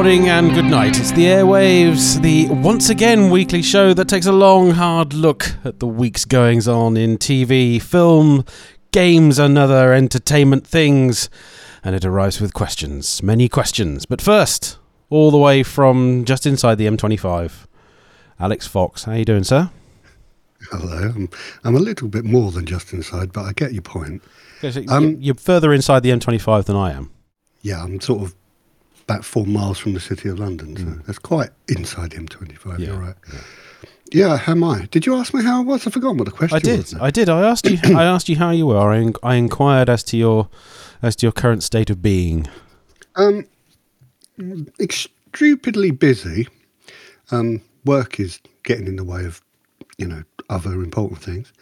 morning, and good night. It's the airwaves, the once again weekly show that takes a long, hard look at the week's goings on in TV, film, games, and other entertainment things. And it arrives with questions, many questions. But first, all the way from just inside the M25, Alex Fox. How you doing, sir? Hello. I'm, I'm a little bit more than just inside, but I get your point. Okay, so um, you're further inside the M25 than I am. Yeah, I'm sort of about four miles from the city of London, so mm. that's quite inside the M25. Yeah, you're right. Yeah. yeah. how am I? Did you ask me how I was? I forgot what the question. I did. Was I did. I asked you. I asked you how you were. I, in, I inquired as to your as to your current state of being. Um, stupidly busy. Um, work is getting in the way of, you know, other important things.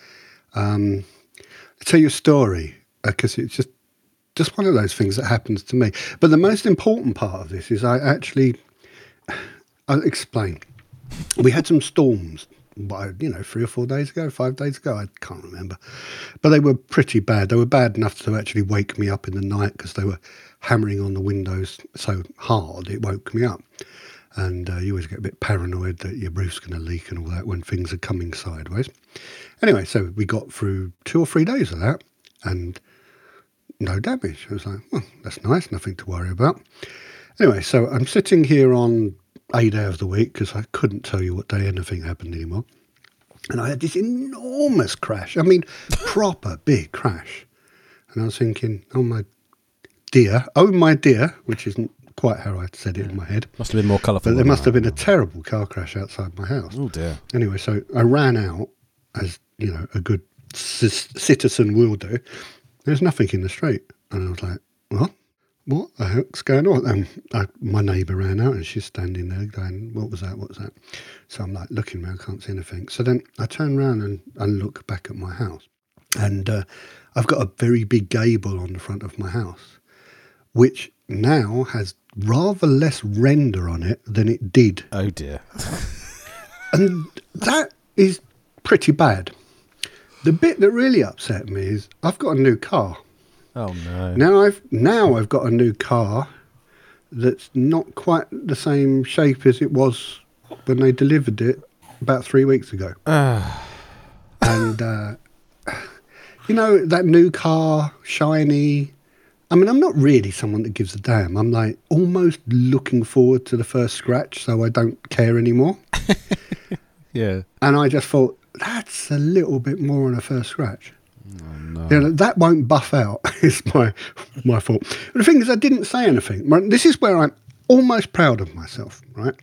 Um, I'll tell you a story because uh, it's just just one of those things that happens to me. But the most important part of this is I actually, I'll explain. We had some storms, you know, three or four days ago, five days ago, I can't remember. But they were pretty bad. They were bad enough to actually wake me up in the night because they were hammering on the windows so hard it woke me up. And uh, you always get a bit paranoid that your roof's going to leak and all that when things are coming sideways. Anyway, so we got through two or three days of that. And no damage. I was like, well, that's nice, nothing to worry about. Anyway, so I'm sitting here on a day of the week because I couldn't tell you what day anything happened anymore. And I had this enormous crash. I mean, proper big crash. And I was thinking, oh my dear, oh my dear, which isn't quite how I said it yeah. in my head. Must have been more colourful. But there must have been a terrible car crash outside my house. Oh dear. Anyway, so I ran out as you know a good c- citizen will do, there's nothing in the street. And I was like, what? What the heck's going on? And I, my neighbour ran out and she's standing there going, what was that? What was that? So I'm like looking around, can't see anything. So then I turn around and, and look back at my house. And uh, I've got a very big gable on the front of my house, which now has rather less render on it than it did. Oh dear. and that is pretty bad. The bit that really upset me is I've got a new car. Oh no! Now I've now I've got a new car that's not quite the same shape as it was when they delivered it about three weeks ago. and uh, you know that new car, shiny. I mean, I'm not really someone that gives a damn. I'm like almost looking forward to the first scratch, so I don't care anymore. yeah. And I just thought that's a little bit more on a first scratch. Oh, no. You know, that won't buff out. Is my my fault. But the thing is, I didn't say anything. This is where I'm almost proud of myself, right?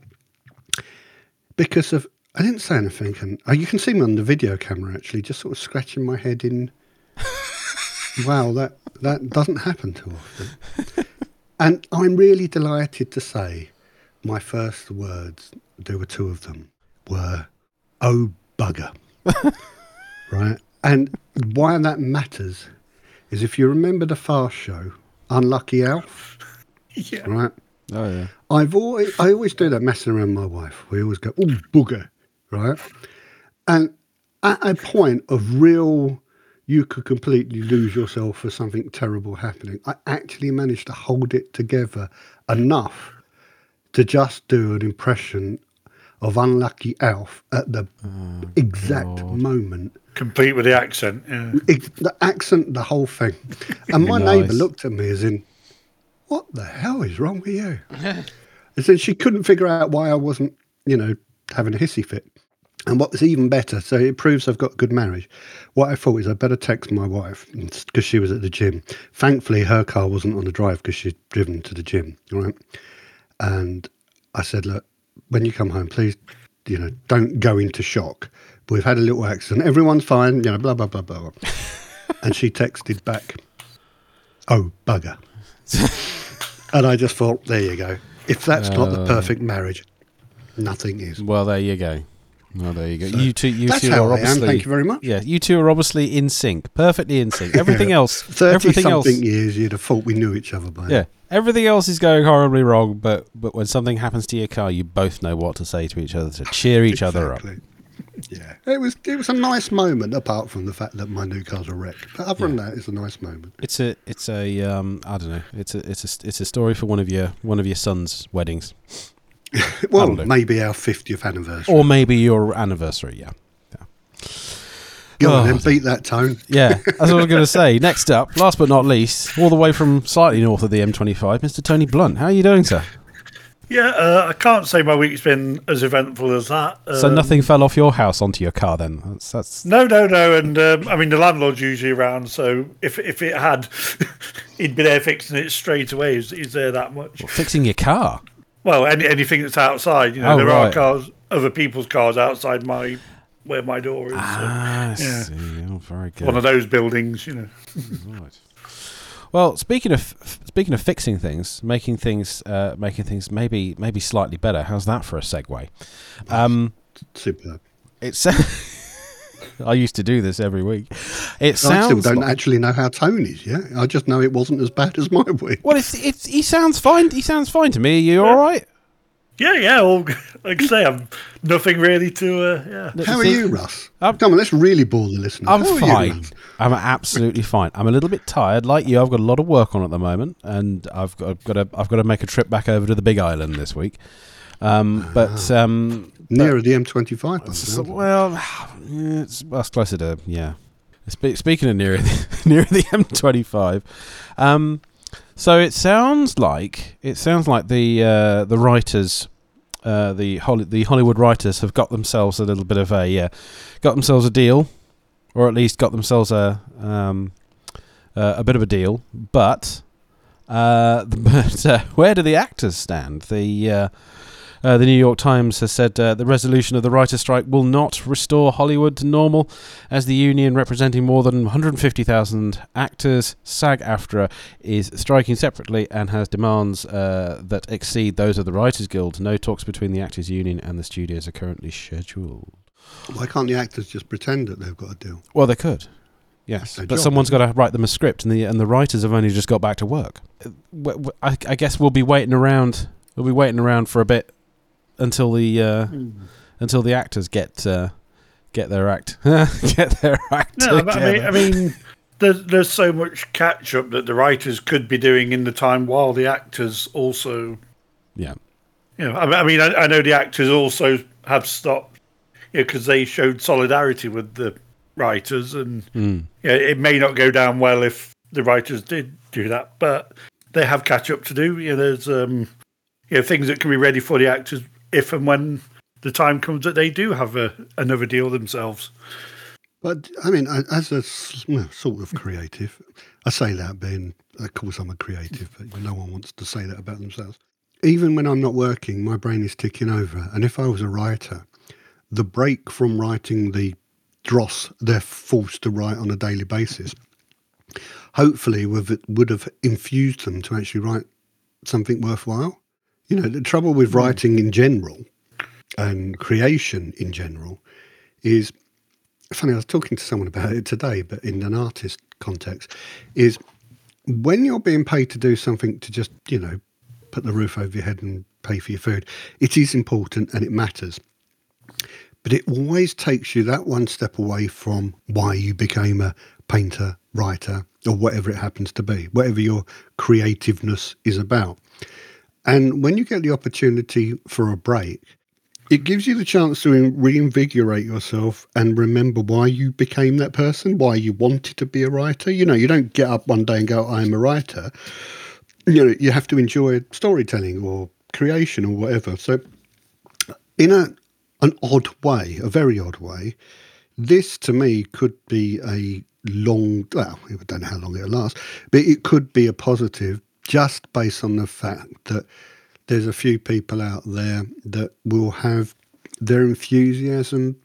Because of I didn't say anything, and uh, you can see me on the video camera actually, just sort of scratching my head in. wow, that that doesn't happen too often. and I'm really delighted to say, my first words, there were two of them, were, "Oh bugger." right? And why that matters is if you remember the fast show, Unlucky Alf, yeah. right? Oh yeah. I've always I always do that messing around my wife. We always go, oh booger, right? And at a point of real you could completely lose yourself for something terrible happening. I actually managed to hold it together enough to just do an impression of Unlucky Alf at the oh, exact God. moment. Complete with the accent. Yeah. It, the accent, the whole thing. And my nice. neighbour looked at me as in, what the hell is wrong with you? and said she couldn't figure out why I wasn't, you know, having a hissy fit. And what was even better, so it proves I've got a good marriage. What I thought is I better text my wife because she was at the gym. Thankfully, her car wasn't on the drive because she'd driven to the gym, right? And I said, look, when you come home, please, you know, don't go into shock. We've had a little accident. Everyone's fine. You know, blah blah blah blah. blah. and she texted back, "Oh bugger," and I just thought, there you go. If that's uh, not the uh. perfect marriage, nothing is. Well, there you go. Oh, there you go. So you two, you two are obviously. Thank you very much. Yeah, you two are obviously in sync, perfectly in sync. Everything else, thirty everything something else, years, you'd have thought we knew each other by. Yeah, everything else is going horribly wrong, but but when something happens to your car, you both know what to say to each other to cheer each exactly. other up. Yeah, it was it was a nice moment. Apart from the fact that my new car's a wreck, but other than that, it's a nice moment. It's a it's a um I don't know. It's a it's a it's a story for one of your one of your son's weddings, Well, maybe our fiftieth anniversary. or maybe your anniversary. Yeah. Go on, Oh, then beat that tone. Yeah, that's what I was going to say. Next up, last but not least, all the way from slightly north of the M25, Mr. Tony Blunt. How are you doing, sir? Yeah, uh, I can't say my week's been as eventful as that. so Um, nothing fell off your house onto your car then? That's, that's No, no, no. And um, I mean, the landlord's usually around, so if if it had, he'd be there fixing it straight away. Is, he's there that much. fixing your car. Well, any, anything that's outside, you know, Oh, there right. are cars, other people's cars outside my where my door is. Ah, I yeah. see. Oh, very good. one of those buildings, you know. Right. Well, speaking of speaking of fixing things, making things uh, making things maybe maybe slightly better. How's that for a segue? Um, Superb. it's. I used to do this every week. It I still sounds. don't like- actually know how Tony's. Yeah, I just know it wasn't as bad as my week. well, it's, it's he sounds fine. He sounds fine to me. Are you all right? Yeah, yeah. All, like I say, I'm nothing really to. Uh, yeah. How are you, Russ? I'm- Come on, let's really bore the listeners. I'm How are you, fine. I'm absolutely fine. I'm a little bit tired, like you. I've got a lot of work on at the moment, and I've got, I've got to I've got to make a trip back over to the Big Island this week. Um, but um, Nearer the M25. So, sound of it. well, it's, well, it's closer to yeah. Speaking of nearer the, near the M25, um, so it sounds like it sounds like the uh, the writers, uh, the the Hollywood writers have got themselves a little bit of a uh, got themselves a deal, or at least got themselves a um, uh, a bit of a deal. But uh, but uh, where do the actors stand? The uh, uh, the New York Times has said uh, the resolution of the writer's strike will not restore Hollywood to normal, as the union representing more than 150,000 actors, SAG-AFTRA, is striking separately and has demands uh, that exceed those of the Writers Guild. No talks between the Actors Union and the studios are currently scheduled. Why can't the actors just pretend that they've got a deal? Well, they could. Yes, but job, someone's got to write them a script, and the and the writers have only just got back to work. W- I, I guess we'll be waiting around. We'll be waiting around for a bit until the uh, until the actors get uh, get their act get their act No, but I mean, together. I mean, there's there's so much catch up that the writers could be doing in the time while the actors also, yeah, you know, I mean, I, mean, I, I know the actors also have stopped, you know, because they showed solidarity with the writers, and mm. yeah, it may not go down well if the writers did do that, but they have catch up to do. You know, there's um, you know, things that can be ready for the actors if and when the time comes that they do have a, another deal themselves. But I mean, as a sort of creative, I say that being, of course, I'm a creative, but no one wants to say that about themselves. Even when I'm not working, my brain is ticking over. And if I was a writer, the break from writing the dross they're forced to write on a daily basis, hopefully would have infused them to actually write something worthwhile. You know, the trouble with writing in general and creation in general is funny, I was talking to someone about it today, but in an artist context, is when you're being paid to do something to just, you know, put the roof over your head and pay for your food, it is important and it matters. But it always takes you that one step away from why you became a painter, writer, or whatever it happens to be, whatever your creativeness is about. And when you get the opportunity for a break, it gives you the chance to reinvigorate yourself and remember why you became that person, why you wanted to be a writer. You know, you don't get up one day and go, I'm a writer. You know, you have to enjoy storytelling or creation or whatever. So, in a an odd way, a very odd way, this to me could be a long, well, I don't know how long it'll last, but it could be a positive just based on the fact that there's a few people out there that will have their enthusiasm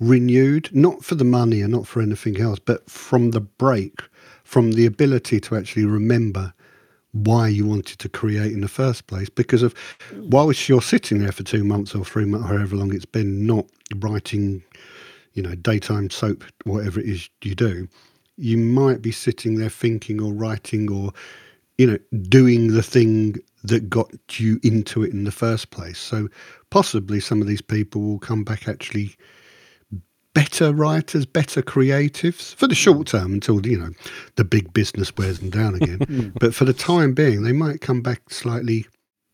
renewed, not for the money and not for anything else, but from the break, from the ability to actually remember why you wanted to create in the first place. Because of whilst you're sitting there for two months or three months, however long it's been, not writing, you know, daytime soap, whatever it is you do, you might be sitting there thinking or writing or, you know, doing the thing that got you into it in the first place. So possibly some of these people will come back actually better writers, better creatives for the short term until you know the big business wears them down again. Hmm. but for the time being, they might come back slightly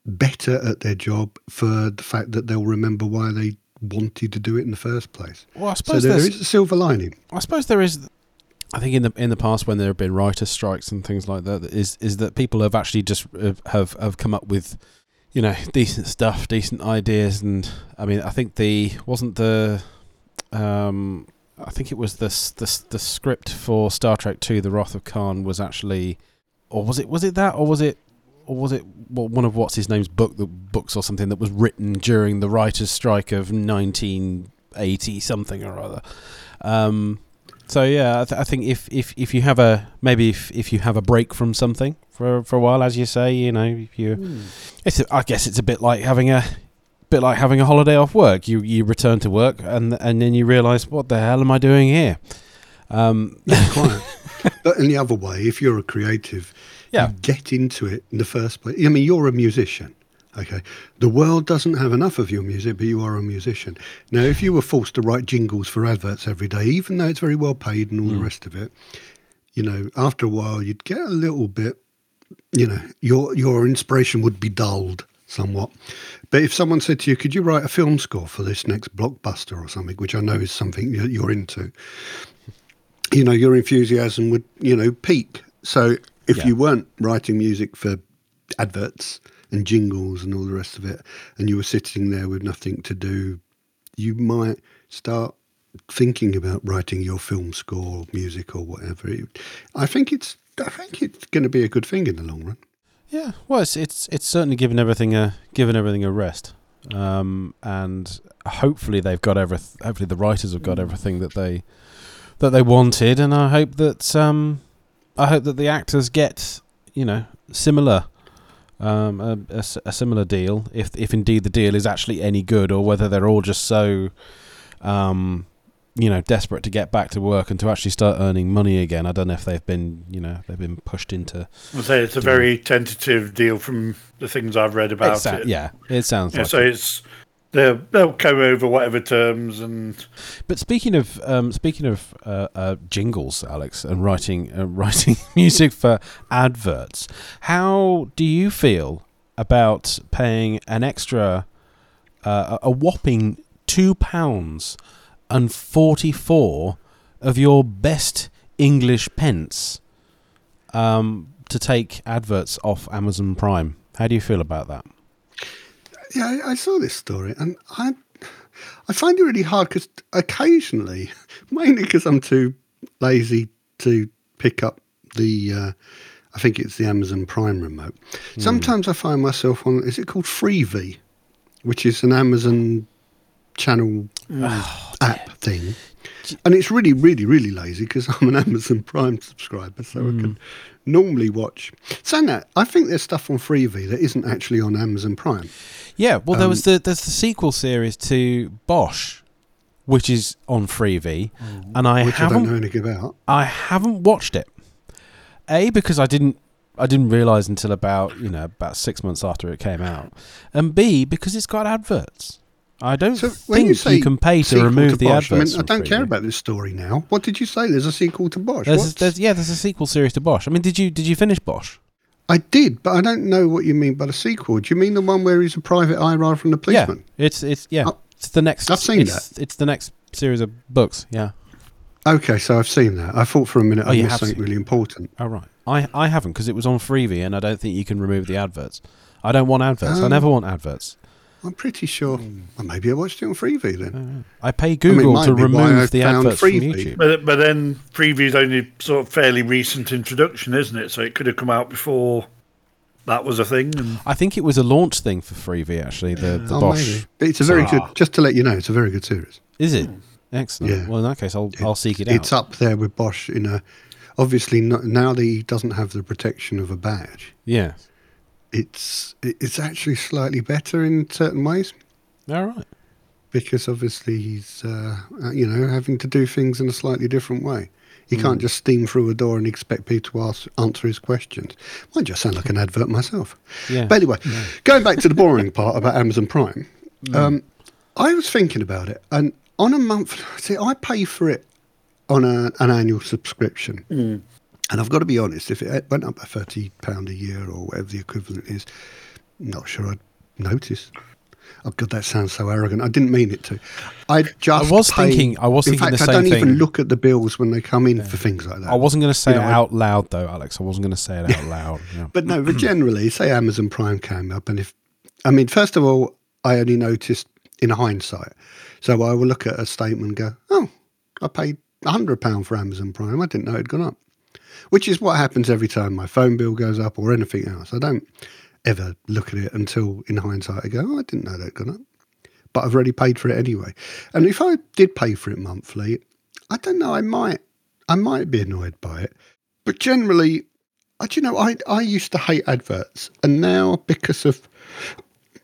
better at their job for the fact that they'll remember why they wanted to do it in the first place. Well, I So suppose there there's- a silver lining. I suppose there is. I think in the in the past when there have been writer strikes and things like that, is is that people have actually just have have come up with, you know, decent stuff, decent ideas, and I mean, I think the wasn't the, um, I think it was the the the script for Star Trek Two: The Wrath of Khan was actually, or was it was it that or was it or was it one of what's his name's book the books or something that was written during the writers' strike of 1980 something or other. Um, so yeah, I, th- I think if, if, if you have a maybe if, if you have a break from something for for a while, as you say, you know, if you, it's a, I guess it's a bit like having a bit like having a holiday off work. You you return to work and and then you realise what the hell am I doing here? Um, Quite. but in the other way, if you're a creative, Yeah. you get into it in the first place. I mean, you're a musician. Okay. The world doesn't have enough of your music, but you are a musician. Now, if you were forced to write jingles for adverts every day, even though it's very well paid and all the hmm. rest of it, you know, after a while, you'd get a little bit, you know, your your inspiration would be dulled somewhat. But if someone said to you, "Could you write a film score for this next blockbuster or something," which I know is something that you're into, you know, your enthusiasm would, you know, peak. So if Yeah. you weren't writing music for adverts and jingles and all the rest of it, and you were sitting there with nothing to do, you might start thinking about writing your film score, music, or whatever. I think it's, I think it's going to be a good thing in the long run. Yeah, well, it's it's it's certainly given everything a given everything a rest, um, and hopefully they've got every hopefully the writers have got everything that they that they wanted, and I hope that um, I hope that the actors get you know similar um, a, a s- a similar deal if if indeed the deal is actually any good, or whether they're all just so um, you know desperate to get back to work and to actually start earning money again. I don't know if they've been you know they've been pushed into I say it's a very tentative deal from the things I've read about it. Yeah, it sounds Yeah, like. so it. it's they'll come over whatever terms and But speaking of um, speaking of uh, uh, jingles, Alex, and writing uh, writing music for adverts, how do you feel about paying an extra, uh, a a whopping two pounds and forty four of your best English pence um, to take adverts off Amazon Prime? How do you feel about that? Yeah, I, I saw this story, and I I find it really hard because occasionally, mainly because I'm too lazy to pick up the, uh, I think it's the Amazon Prime remote. Sometimes I find myself on. Is it called Freevee, which is an Amazon channel app thing. And it's really, really, really lazy because I'm an Amazon Prime subscriber, so I can hmm. normally watch. Saying that, I think there's stuff on Freevee that isn't actually on Amazon Prime. Yeah, well, there was um, the there's the sequel series to Bosch, which is on Freevee, hmm. and I which haven't don't know anything about. I haven't watched it. A because I didn't I didn't realize until about you know about six months after it came out, and B because it's got adverts. I don't So think when you you, can pay to remove the Bosch, adverts. I mean, I don't care about this story now. What did you say? There's a sequel to Bosch. There's, there's, yeah, there's a sequel series to Bosch. I mean, did you did you finish Bosch? I did, but I don't know what you mean by the sequel. Do you mean the one where he's a private eye rather than a policeman? Yeah, it's it's yeah, Oh, it's the next. I've seen it's, It's the next series of books. Yeah. Okay, so I've seen that. I thought for a minute Oh, I missed something really important. Oh right. I I haven't because it was on Freevee, and I don't think you can remove the adverts. I don't want adverts. I Oh. never want adverts. I'm pretty sure. Well, maybe I watched it on Freevee then. Uh, I pay Google might to be why I remove the found adverts from YouTube. but but then Freevee's only sort of fairly recent introduction, isn't it? So it could have come out before that was a thing. And I think it was a launch thing for Freevee actually. The the Oh, Bosch maybe. It's a very good. Just to let you know, it's a very good series. is it? Excellent. Yeah. Well, in that case, I'll I'll seek it out. It's up there with Bosch. In a obviously not, now that he doesn't have the protection of a badge, Yeah. It's it's actually slightly better in certain ways All right. because obviously he's uh, uh, you know having to do things in a slightly different way. He Hmm. can't just steam through a door and expect people to ask, answer his questions. Might just sound like an advert myself. Yeah. But anyway, going back to the boring part about Amazon Prime, Hmm. um, I was thinking about it, and on a month, see, I pay for it on a, an annual subscription. And I've got to be honest, if it went up by thirty pound a year or whatever the equivalent is, not sure I'd notice. Oh God, that sounds so arrogant. I didn't mean it to. I just I was pay- thinking- I was in thinking fact, the I don't same even look at the bills when they come in for things like that. I wasn't going to say You know, it I- out loud though, Alex. I wasn't going to say it out loud. Yeah. But no, but generally, say Amazon Prime came up, and if I mean, first of all, I only noticed in hindsight. So I will look at a statement and go, "Oh, I paid hundred pound for Amazon Prime. I didn't know it'd gone up." Which is what happens every time my phone bill goes up or anything else. I don't ever look at it until in hindsight I go, "Oh, I didn't know that'd gone up," but I've already paid for it anyway. And if I did pay for it monthly, I don't know. I might, I might be annoyed by it, but generally, I, do you know, I, I used to hate adverts, and now because of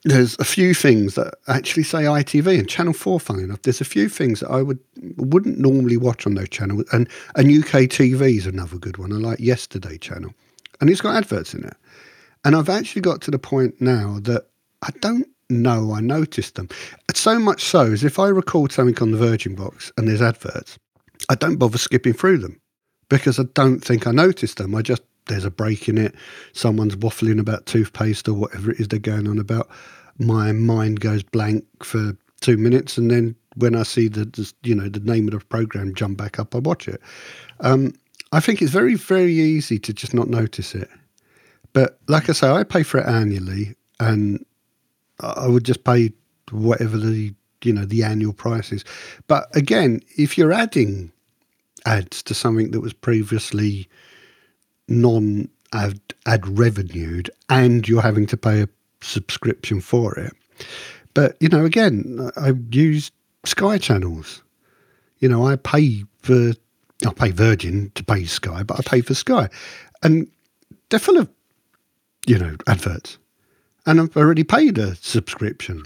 there's a few things that actually say ITV and Channel Four. Funny enough, there's a few things that I would wouldn't normally watch on those channels, and and UK TV is another good one. I like Yesterday Channel, and it's got adverts in it, and I've actually got to the point now that I don't know I noticed them. So much so as if I record something on the Virgin box and there's adverts, I don't bother skipping through them because I don't think I noticed them. I just there's a break in it, someone's waffling about toothpaste or whatever it is they're going on about. My mind goes blank for two minutes, and then when I see the, the you know the name of the program jump back up, I watch it. Um, I think it's very very easy to just not notice it. But like I say, I pay for it annually, and I would just pay whatever the you know the annual price is. But again, if you're adding ads to something that was previously non ad, ad revenued and you're having to pay a subscription for it. But, you know, again, I use Sky channels. You know, I pay for, I pay Virgin to pay Sky, but I pay for Sky. And they're full of, you know, adverts. And I've already paid a subscription.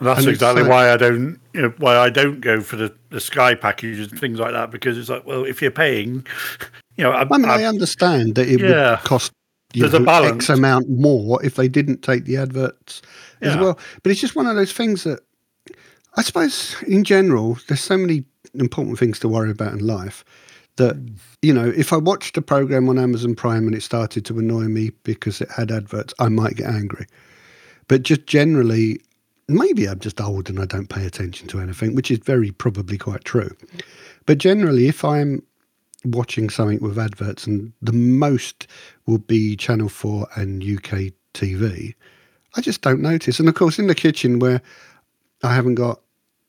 And that's And exactly like- why I don't, you know, why I don't go for the, the Sky packages and things like that because it's like, well, if you're paying, you know, I, I mean, I I- understand that it Yeah. would cost you There's a know, balance. X amount more if they didn't take the adverts as well. But it's just one of those things that I suppose, in general, there's so many important things to worry about in life that you know, if I watched a program on Amazon Prime and it started to annoy me because it had adverts, I might get angry. But just generally, maybe I'm just old and I don't pay attention to anything, which is very probably quite true. But generally, if I'm watching something with adverts, and the most will be Channel 4 and UK TV, I just don't notice. And of course, in the kitchen where I haven't got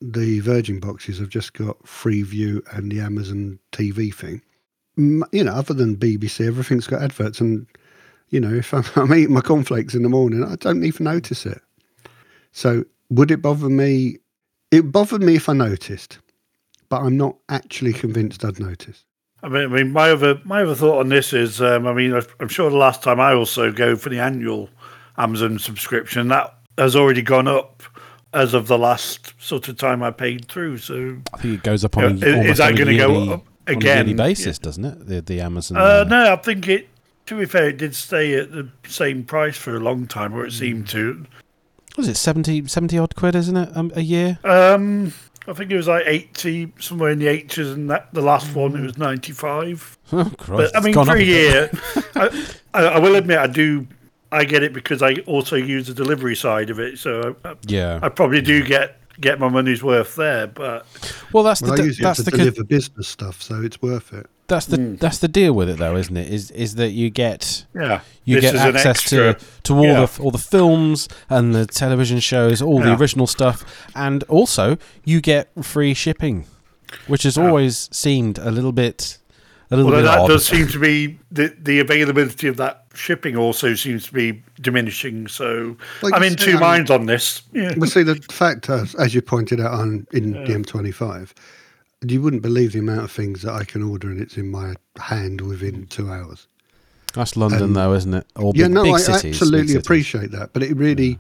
the Virgin boxes, I've just got Freeview and the Amazon TV thing. You know, other than BBC, everything's got adverts. And, you know, if I'm, I'm eating my cornflakes in the morning, I don't even notice it. So would it bother me? It bothered me if I noticed, but I'm not actually convinced I'd notice. I mean, I mean, my other my other thought on this is, um, I mean, I've- I'm sure the last time I also go for the annual Amazon subscription, that has already gone up as of the last sort of time I paid through. So, I think it goes up on Yeah, a, is- is that gonna go yearly- up on a yearly again? basis, doesn't it? The the Amazon. uh, no, I think it. To be fair, it did stay at the same price for a long time, or it seemed to. What is it 70, 70 odd quid, isn't it, um, a year? Um, I think it was like eighty, somewhere in the eighties, and that the last one it was ninety-five. Oh, Christ, But I mean, gone for a year, I, I, I will admit I do. I get it because I also use the delivery side of it, so I, Yeah. I probably do get get my money's worth there. But Well, that's Well, the I use it that's to the co- deliver business stuff, so it's worth it. That's the Hmm. that's the deal with it, though, isn't it? Is is that you get yeah, you this get access to extra. to all Yeah. the all the films and the television shows, all the original stuff, and also you get free shipping, which has Yeah. always seemed a little bit a little Although bit that odd. does seem to be the the availability of that shipping also seems to be diminishing. So Like I'm in two I mean- minds on this. Yeah. Well, see, the fact, is, as you pointed out on in the M25, you wouldn't believe the amount of things that I can order and it's in my hand within mm. two hours. That's London, though, isn't it? Or yeah, big, no, big I cities, absolutely appreciate that, but it really,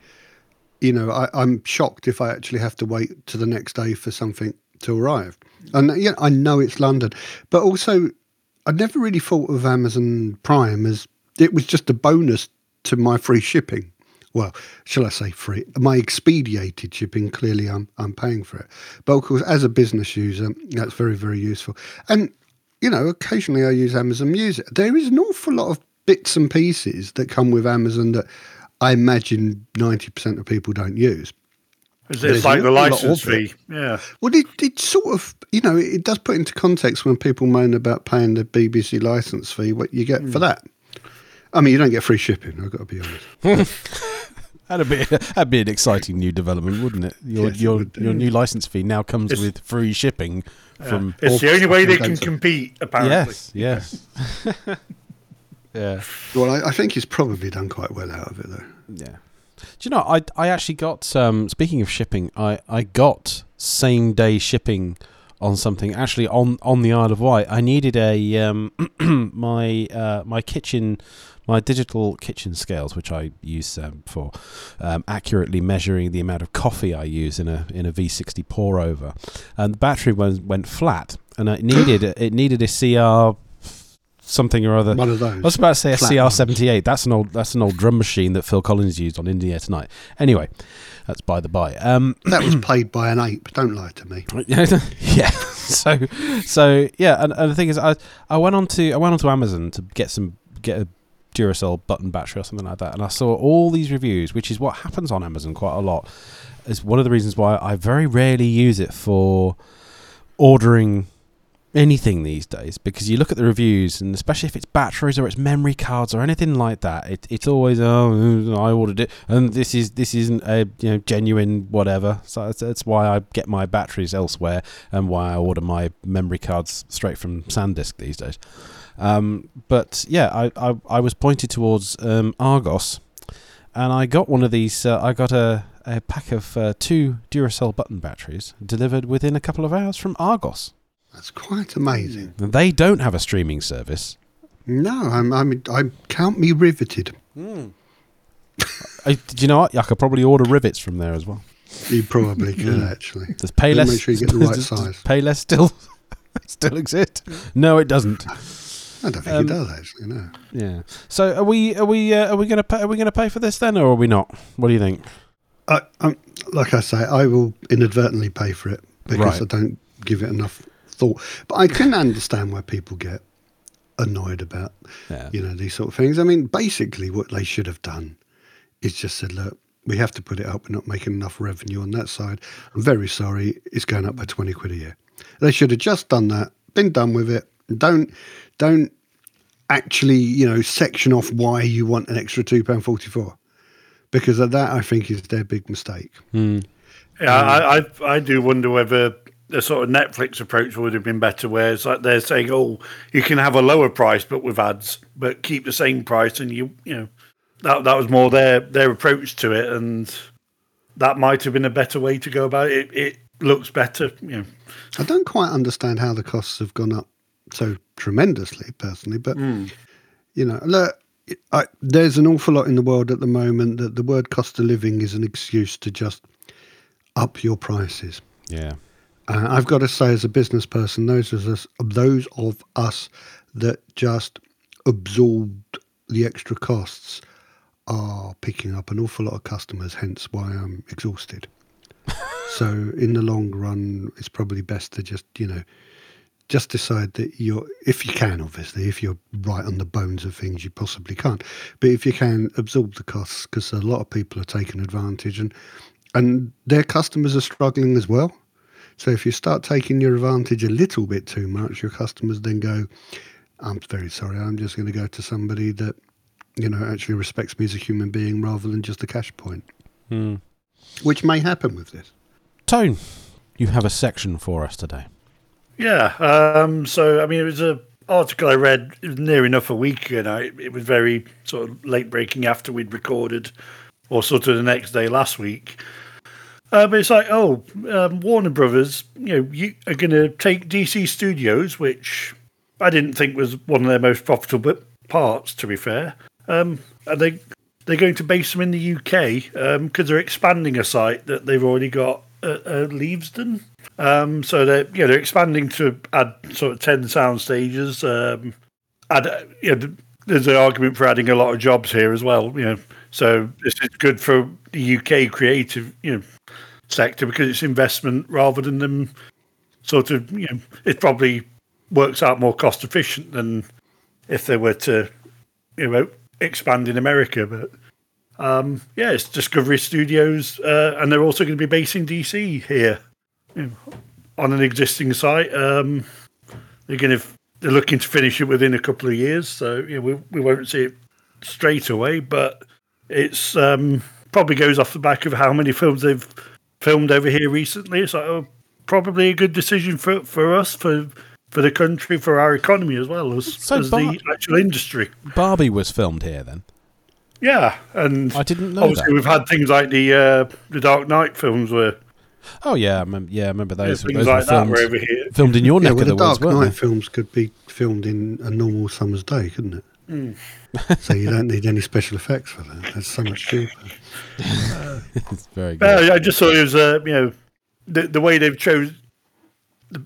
you know, I, I'm shocked if I actually have to wait to the next day for something to arrive. And uh, yeah, I know it's London, but also, I never really thought of Amazon Prime as it was just a bonus to my free shipping. Well, shall I say free? My expedited shipping, clearly I'm, I'm paying for it. But of course, as a business user, that's very, very useful. And, you know, occasionally I use Amazon Music. There is an awful lot of bits and pieces that come with Amazon that I imagine 90% of people don't use. It's There's like the license fee. Yeah. Well, it, it sort of, you know, it does put into context when people moan about paying the BBC license fee, what you get for hmm. that. I mean, you don't get free shipping, I've got to be honest. That'd be that'd be an exciting new development, wouldn't it? Your Yes, your would do. your new license fee now comes It's- with free shipping from. It's the only way they can data. compete, apparently. Yes, yes. yeah, Well, I, I think he's probably done quite well out of it, though. yeah. Do you know? I I actually got. Um, speaking of shipping, I I got same day shipping on something actually on on the Isle of Wight. I needed a um my uh my kitchen. My digital kitchen scales, which I use um, for um, accurately measuring the amount of coffee I use in a in a V60 pour over, and the battery went went flat, and it needed it needed a CR something or other. One of those. I was about to say a CR78. That's an old that's an old drum machine that Phil Collins used on In the Air Tonight. Anyway, that's by the by. Um, That was played by an ape. Don't lie to me. yeah. So so yeah, and, and the thing is, I I went on to I went onto Amazon to get some get a Duracell button battery or something like that, and I saw all these reviews, which is what happens on Amazon quite a lot. Is one of the reasons why I very rarely use it for ordering anything these days. Because you look at the reviews and especially if it's batteries or it's memory cards or anything like that it, it's always oh I ordered it and this is this isn't a you know genuine whatever. So that's, that's why I get my batteries elsewhere and why I order my memory cards straight from SanDisk these days um, but yeah I, I, I was pointed towards um, Argos and I got one of these uh, I got a, a pack of uh, two Duracell button batteries delivered within a couple of hours from Argos That's quite amazing. they don't have a streaming service. No, I'm, I'm, I count me riveted. I, do you know what? I could probably order rivets from there as well. You probably could, Mm. actually. Does Payless? Make sure you get the right does- does size. Payless still still exist? No, it doesn't. I don't think Um, it does, actually, no. Yeah. So are we are we uh, are we gonna pay, are we gonna pay for this then, or are we not? What do you think? I, um, like I say, I will inadvertently pay for it because Right. I don't give it enough thought. But I can understand why people get annoyed about, Yeah. you know, these sort of things. I mean, basically, what they should have done is just said, look, we have to put it up. We're not making enough revenue on that side. I'm very sorry. It's going up by 20 quid a year. They should have just done that, been done with it. Don't, don't actually, you know, section off why you want an extra £2.44. Because of that, I think is their big mistake. Hmm. Yeah, I, I I do wonder whether the sort of Netflix approach would have been better, where it's like they're saying, "Oh, you can have a lower price but with ads, but keep the same price," and you you know that that was more their their approach to it, and that might have been a better way to go about it. It, it looks better, you know. I don't quite understand how the costs have gone up so tremendously, personally, but you know, look, I, there's an awful lot in the world at the moment that the word cost of living is an excuse to just up your prices. Yeah. Uh, I've got to say, as a business person, those of us, those of us that just absorbed the extra costs are picking up an awful lot of customers. Hence, why I'm exhausted. so, in the long run, it's probably best to just, you know, just decide that you're, if you can, obviously, if you're right on the bones of things, you possibly can't. But if you can, absorb the costs because a lot of people are taking advantage and and their customers are struggling as well. So if you start taking your advantage a little bit too much, your customers then go, I'm very sorry, I'm just going to go to somebody that, you know, actually respects me as a human being rather than just a cash point, Hmm. which may happen with this. Tone, you have a section for us today. Yeah. Um, so, I mean, it was a article I read near enough a week ago. It, it was very sort of late breaking after we'd recorded, or sort of the next day last week. Uh, but it's like, oh, um, Warner Brothers, you know, you are going to take DC Studios, which I didn't think was one of their most profitable parts, to be fair. Um, and they they're going to base them in the UK because they're expanding a site that they've already got at uh, Leavesden. Um, so they're they're expanding to add sort of ten sound stages. Um, add you there's an argument for adding a lot of jobs here as well. You know, So this is good for the UK creative, you know, sector because it's investment rather than them sort of, you know, it probably works out more cost efficient than if they were to, you know, expand in America. But um, yeah, it's Discovery Studios, uh, and they're also going to be basing DC here you know, on an existing site. Um, they're going to they're looking to finish it within a couple of years, so you know, we we won't see it straight away, but it's um, probably goes off the back of how many films they've filmed over here recently. So probably a good decision for, for us for for the country for our economy as well as, So as Bar- the actual industry. Barbie was filmed here then. Yeah, and I didn't know obviously that. we've had things like the uh, the Dark Knight films where Oh yeah, I remember, yeah, I remember you know, those. things those like were that filmed, were over here. filmed in your Yeah, neck well, of the the woods, Dark weren't Knight films could be filmed in a normal summer's day, couldn't it? Hmm. so you don't need any special effects for that. That's so much cheaper. It's very good. Yeah, I just thought it was uh, you know the the way they've chose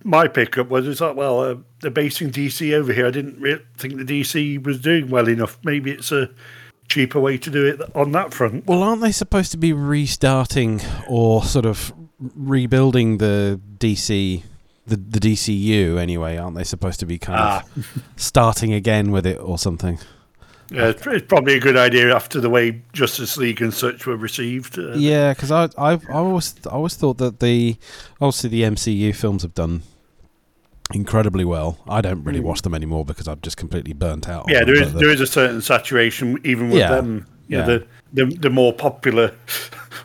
my pickup was it's like well uh, they're basing DC over here. I didn't re- think the DC was doing well enough. Maybe it's a cheaper way to do it on that front. Well, aren't they supposed to be restarting or sort of rebuilding the DC, the, the DCU anyway? Aren't they supposed to be kind of starting again with it or something? Yeah, it's, it's probably a good idea after the way Justice League and such were received. Uh, Yeah, because I, I, I always, I always thought that the, obviously the MCU films have done incredibly well. I don't really watch them anymore because I'm just completely burnt out. Yeah, there is the, there is a certain saturation even with Yeah, them. You know, yeah. the, the the more popular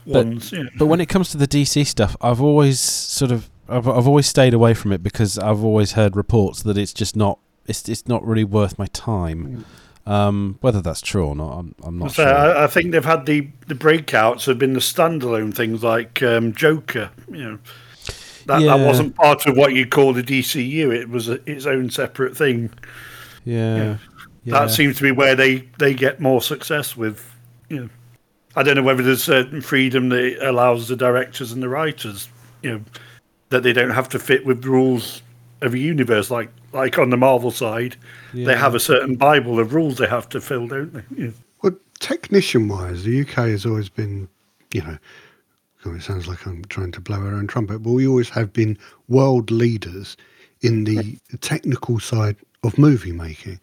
But- ones. Yeah. But when it comes to the DC stuff, I've always sort of I've, I've always stayed away from it because I've always heard reports that it's just not it's it's not really worth my time. Um, whether that's true or not, I'm, I'm not So sure. I, I think they've had the the breakouts have been the standalone things like um, Joker. You know, that Yeah. that wasn't part of what you call the DCU. It was a, its own separate thing. yeah, yeah. That seems to be where they they get more success with. You know, I don't know whether there's certain freedom that allows the directors and the writers. You know, that they don't have to fit with the rules of a universe like like on the Marvel side. They have a certain bible of rules they have to fill, don't they? You know. Well, technician wise, the UK has always been, you know, God, it sounds like I'm trying to blow our own trumpet, but we always have been world leaders in the technical side of movie making.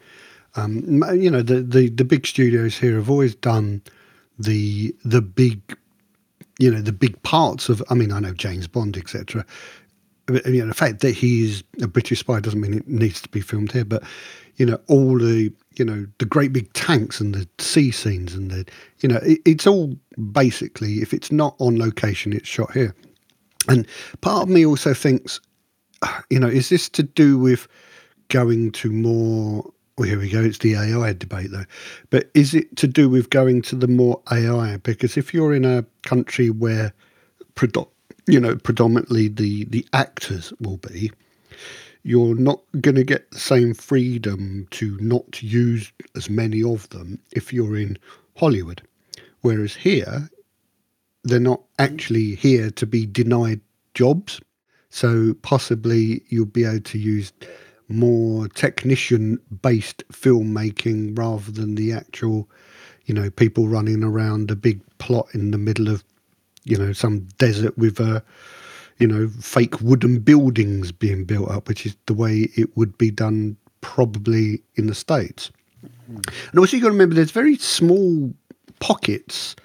Um, you know, the, the, the big studios here have always done the the big, you know, the big parts of. I mean, I know James Bond, etc. You know, the fact that he's a British spy doesn't mean it needs to be filmed here. But you know, all the you know the great big tanks and the sea scenes and the you know, it, it's all basically if it's not on location, it's shot here. And part of me also thinks, ah, you know, is this to do with going to more? Well, here we go. It's the AI debate, though. But is it to do with going to the more AI? Because if you're in a country where, you know, predominantly the the actors will be, you're not going to get the same freedom to not use as many of them if you're in Hollywood. Whereas here, they're not actually here to be denied jobs. So possibly you'll be able to use more technician based filmmaking rather than the actual, you know, people running around a big plot in the middle of, you know, some desert with a, you know, fake wooden buildings being built up, which is the way it would be done probably in the States. And also, you've got to remember there's very small pockets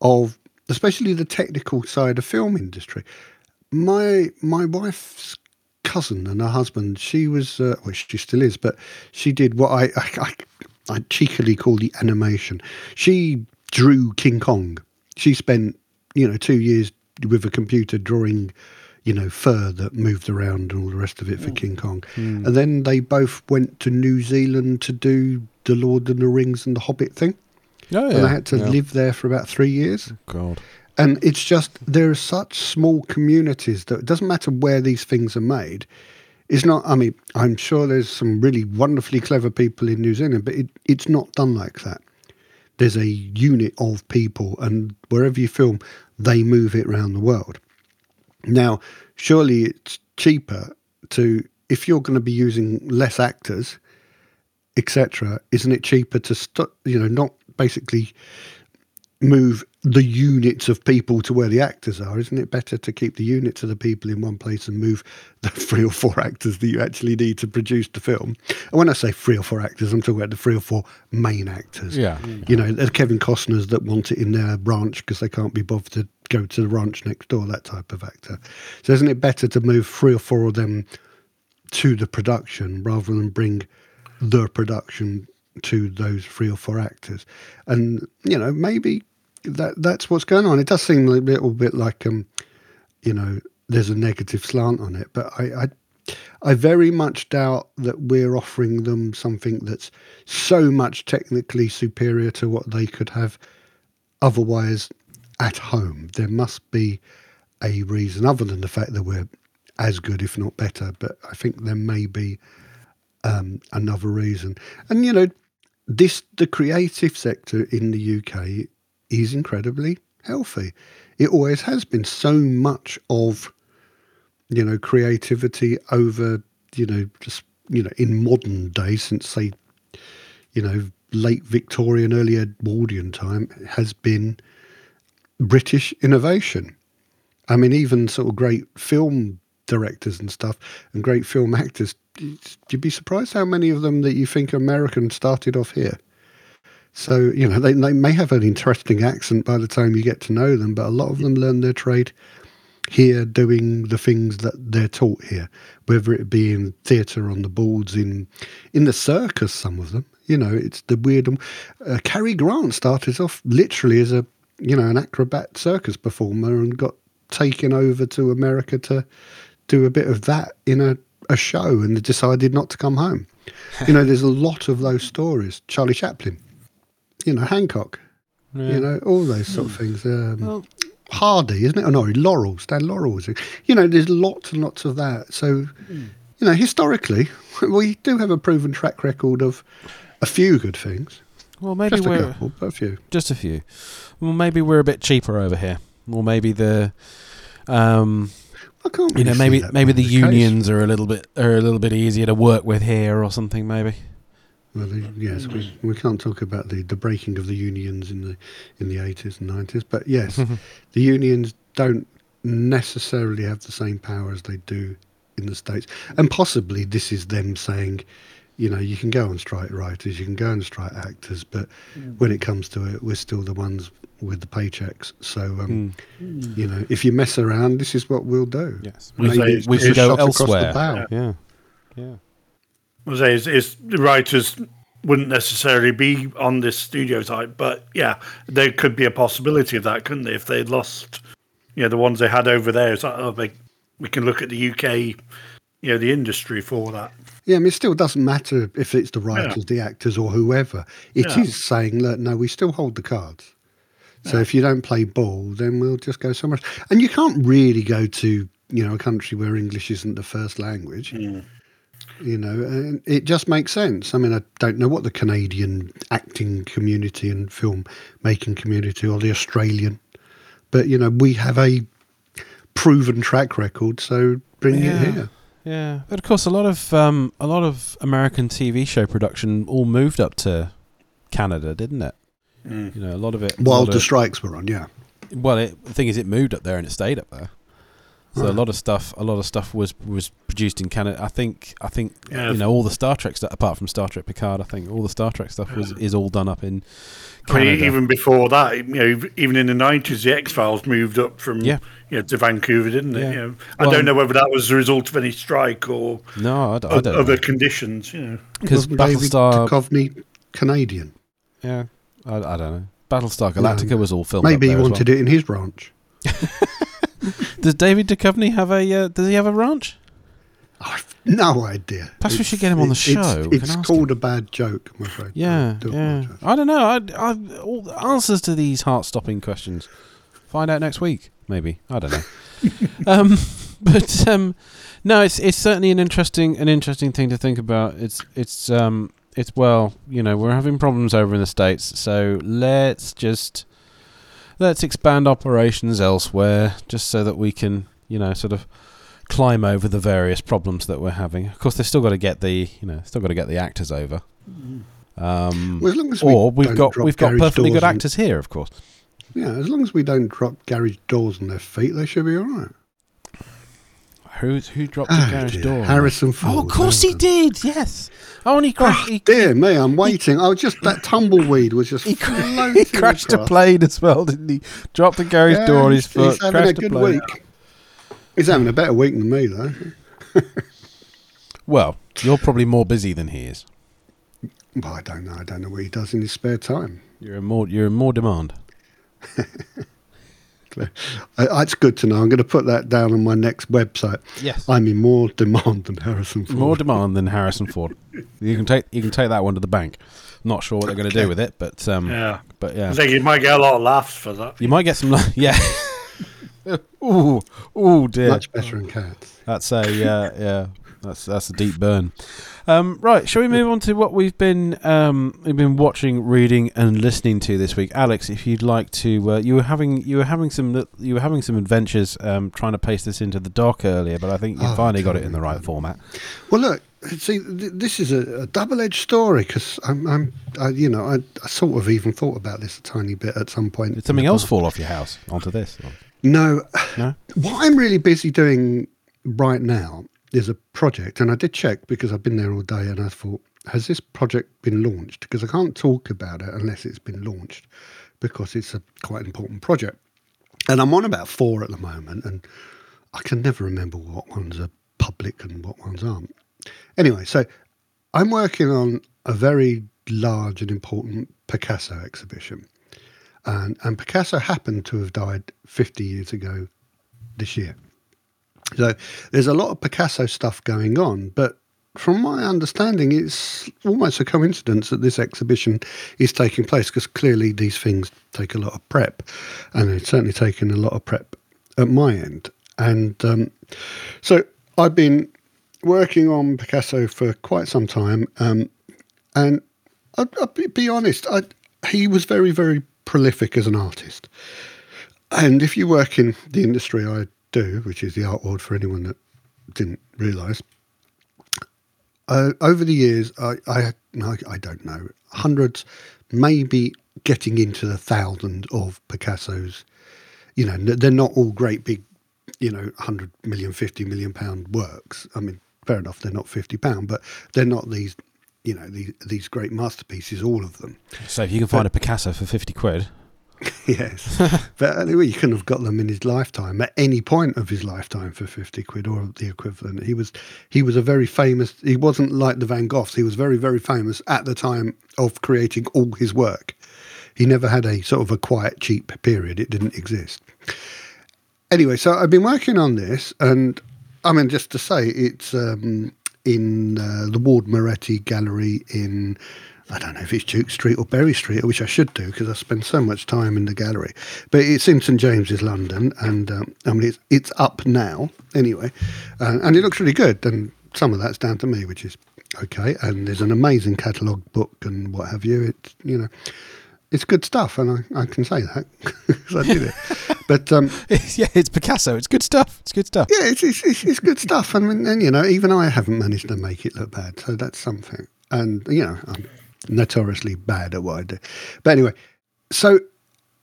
of, especially the technical side of film industry. My my wife's cousin and her husband, she was, uh, well, she still is, but she did what I, I, I, I cheekily call the animation. She drew King Kong. She spent, you know, two years with a computer drawing, you know, fur that moved around and all the rest of it for mm. King Kong. Mm. And then they both went to New Zealand to do the Lord of the Rings and the Hobbit thing. oh, And yeah. they had to yeah. live there for about three years. Oh, God. And it's just there are such small communities that it doesn't matter where these things are made. It's not. I mean, I'm sure there's some really wonderfully clever people in New Zealand, but it, it's not done like that. There's a unit of people, and wherever you film, they move it around the world. Now, surely it's cheaper to if you're going to be using less actors, etc. Isn't it cheaper to st- you know not basically move the units of people to where the actors are? Isn't it better to keep the units of the people in one place and move the three or four actors that you actually need to produce the film? And when I say three or four actors, I'm talking about the three or four main actors. Yeah. You know, the Kevin Costner's that want it in their ranch because they can't be bothered to go to the ranch next door, that type of actor. So isn't it better to move three or four of them to the production rather than bring the production to those three or four actors? And, you know, maybe that that's what's going on. It does seem a little bit like, um, you know, there's a negative slant on it, but I, I I very much doubt that we're offering them something that's so much technically superior to what they could have otherwise at home. There must be a reason, other than the fact that we're as good, if not better. But I think there may be um, another reason. And you know, this the creative sector in the UK is incredibly healthy. It always has been. So much of you know creativity over you know just you know in modern days since say you know late Victorian, early Edwardian time has been British innovation. I mean, even sort of great film directors and stuff and great film actors. You'd be surprised how many of them that you think American started off here. So, you know, they, they may have an interesting accent by the time you get to know them, but a lot of them learn their trade here doing the things that they're taught here, whether it be in theatre on the boards, in in the circus, some of them. You know, it's the weird. Uh, Cary Grant started off literally as a you know an acrobat circus performer and got taken over to America to do a bit of that in a, a show and decided not to come home. you know, there's a lot of those stories. Charlie Chaplin, you know, Hancock, Yeah. you know, all those sort of things. Um, Well- Hardy, isn't it? Oh, no, Laurel, Stan Laurel was it? You know, there's lots and lots of that. So, you know, historically, we do have a proven track record of a few good things. Well, maybe Just we're couple, but a few. just a few. Well, maybe we're a bit cheaper over here. Or maybe the, um, I can't you know, maybe maybe the case. unions are a little bit are a little bit easier to work with here or something. Maybe. Well, the, yes, we, we can't talk about the, the breaking of the unions in the in the eighties and nineties, but yes, the unions don't necessarily have the same power as they do in the states, and possibly this is them saying, you know, you can go on strike writers, you can go on strike actors, but when it comes to it, we're still the ones with the paychecks. So, um, Hmm. you know, if you mess around, this is what we'll do. Yes. We We, say we, we should go shot the elsewhere. bow. Yeah. Yeah. I say is, is the writers wouldn't necessarily be on this studio type, but yeah, there could be a possibility of that, couldn't they? If they'd lost, you know, the ones they had over there, it's like, oh, they, we can look at the UK, you know, the industry for that. Yeah, I mean, it still doesn't matter if it's the writers, the actors, or whoever. It is Yeah. saying, look, no, we still hold the cards. So if you don't play ball, then we'll just go somewhere else. And you can't really go to, you know, a country where English isn't the first language. Mm. You know, and it just makes sense. I mean, I don't know what the Canadian acting community and film making community or the Australian, but you know, we have a proven track record, so bring Yeah. it here. Yeah, but of course, a lot of um, a lot of American TV show production all moved up to Canada, didn't it? You know, a lot of it. a While the strikes were on, yeah. well, it, the thing is, it moved up there and it stayed up there. So a lot of stuff, a lot of stuff was was produced in Canada. I think, I think Yeah. you know all the Star Trek stuff, apart from Star Trek Picard. I think all the Star Trek stuff was is all done up in I mean, Canada. even before that, you know, even in the nineties, the X Files moved up from Yeah. you know, to Vancouver, didn't it? Yeah. You know, I Well- don't know whether that was a result of any strike or no, I, d- I o- don't other know conditions. You know, because Battlestar. Duchovny Canadian. yeah, I, I don't know. Battlestar Galactica No. was all filmed. Maybe up he there as wanted it in his ranch. Does David Duchovny have a? Uh, does he have a ranch? I've no idea. Perhaps we should get him on the show. It's, ask called a bad joke, I'm afraid. Yeah, I yeah. I don't know. I, I, all the answers to these heart-stopping questions. Find out next week, maybe. I don't know. um, but um, no, it's it's certainly an interesting an interesting thing to think about. It's it's um it's well, you know, we're having problems over in the states, so let's just let's expand operations elsewhere, just so that we can, you know, sort of climb over the various problems that we're having. Of course, they've still got to get the you know still got to get the actors over. Um, Well, as long as we or we've got we've got perfectly good actors here, of course. Yeah, as long as we don't drop garage doors on their feet, they should be all right. Who's who dropped the Oh, garage dear. door? Harrison Ford. Oh, of course he did. Yes. Oh, and he crashed. Oh, he, dear me, I'm waiting. Oh, just that tumbleweed was just he, he crashed a plane as well, didn't he? Dropped the garage Yeah, door on his foot. He's having a good plane. week. He's having a better week than me, though. Well, you're probably more busy than he is. Well, I don't know. I don't know what he does in his spare time. You're in more. You're in more demand. Uh, It's good to know. I'm going to put that down on my next website. Yes. I'm in more demand than Harrison Ford. More demand than Harrison Ford. You can take. You can take that one to the bank. Not sure what they're going to do with it, but um, Yeah. but yeah, I think you might get a lot of laughs for that. you might get some. li- Yeah. ooh, ooh, dear. Much better than cats. That's a yeah, yeah. That's that's a deep burn. Um, right, shall we move on to what we've been um, we've been watching, reading, and listening to this week? Alex, if you'd like to, uh, you were having you were having some you were having some adventures um, trying to paste this into the doc earlier, but I think you Oh, finally got it in the right format. Well, look. See, th- this is a, a double-edged story because I'm, I'm I, you know, I, I sort of even thought about this a tiny bit at some point. Did something else fall off your house onto this? or- No, No. what I'm really busy doing right now is a project, and I did check because I've been there all day, and I thought, has this project been launched? Because I can't talk about it unless it's been launched, because it's a quite important project. And I'm on about four at the moment, and I can never remember what ones are public and what ones aren't. Anyway, so I'm working on a very large and important Picasso exhibition. And, and Picasso happened to have died 50 years ago this year. So there's a lot of Picasso stuff going on, but from my understanding, it's almost a coincidence that this exhibition is taking place because clearly these things take a lot of prep, and it's certainly taken a lot of prep at my end. And um, so I've been working on Picasso for quite some time, um, and I'll, be honest, I, he was very, very prolific as an artist. And if you work in the industry I do, which is the art world for anyone that didn't realise, uh, over the years, I, I, I don't know, hundreds, maybe getting into the thousands of Picasso's. You know, they're not all great big, you know, 100 million, 50 million pound works. I mean, fair enough, they're not 50 pound, but they're not these, you know, these, these great masterpieces, all of them. So if you can find a Picasso for fifty quid, yes. but anyway, you couldn't have got them in his lifetime at any point of his lifetime for 50 quid or the equivalent. He was he was a very famous he wasn't like the Van Goghs. He was very, very famous at the time of creating all his work. He never had a sort of a quiet, cheap period. It didn't exist. Anyway, so I've been working on this, and I mean, just to say, it's um, in uh, the Ward Moretti Gallery in, I don't know if it's Duke Street or Bury Street, which I should do because I spend so much time in the gallery. But it's in St James's, London, and um, I mean, it's, it's up now anyway, uh, and it looks really good. And some of that's down to me, which is okay. And there's an amazing catalogue book and what have you. It's, you know, it's good stuff, and I, I can say that because I did it. But um, yeah, it's Picasso. It's good stuff. It's good stuff. yeah, it's, it's, it's, it's good stuff. I mean, and, you know, even I haven't managed to make it look bad. So that's something. And, you know, I'm notoriously bad at what I do. But anyway, so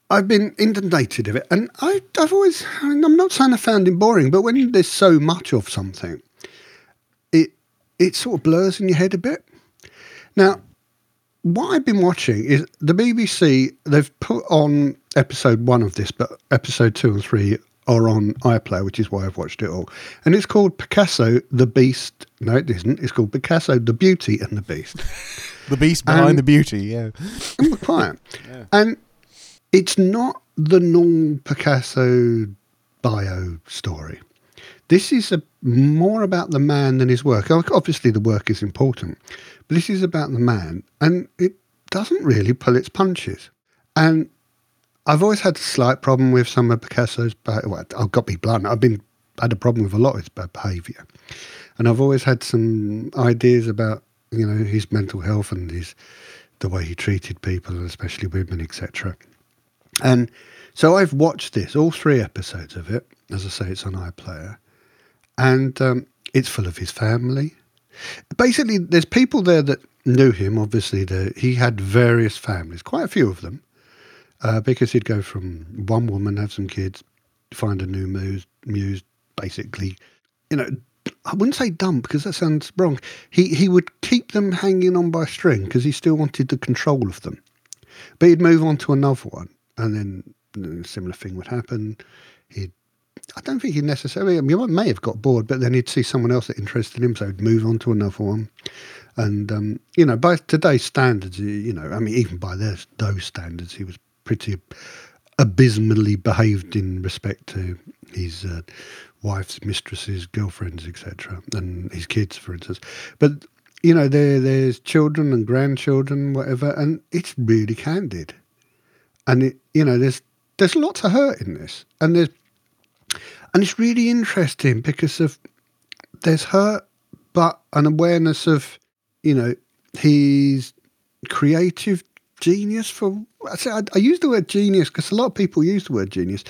I've been inundated of it. And I, I've always, I'm not saying I found it boring, but when there's so much of something, it, it sort of blurs in your head a bit. Now, what I've been watching is the BBC. They've put on episode one of this, but episode two and three are on iPlayer, which is why I've watched it all. And it's called Picasso the Beast. No, it isn't. It's called Picasso the Beauty and the Beast. The beast behind Um, the beauty. Yeah. and we're quiet. And it's not the normal Picasso bio story. This is a, more about the man than his work. Obviously, the work is important, but this is about the man, and it doesn't really pull its punches. And I've always had a slight problem with some of Picasso's. Well, I've got to be blunt. I've been had a problem with a lot of his behaviour, and I've always had some ideas about you know his mental health and his the way he treated people, especially women, etc. And so I've watched this, all three episodes of it. As I say, it's on iPlayer, and um, it's full of his family. Basically, there's people there that knew him. Obviously, the, he had various families, quite a few of them, uh, because he'd go from one woman, have some kids, find a new muse, muse basically, you know, I wouldn't say dump because that sounds wrong. He he would keep them hanging on by string because he still wanted the control of them. But he'd move on to another one, and then a similar thing would happen. He'd I don't think he necessarily. I mean, he may have got bored, but then he'd see someone else that interested him, so he'd move on to another one. And um, you know, by today's standards, you know, I mean, even by their, those standards, he was pretty abysmally behaved in respect to his uh, wife's, mistresses, girlfriends, etc., and his kids, for instance. But you know, there there's children and grandchildren, whatever, and it's really candid. And it, you know, there's there's lots of hurt in this, and there's and it's really interesting because of there's hurt, but an awareness of you know his creative genius. For I, I use the word genius because a lot of people use the word genius.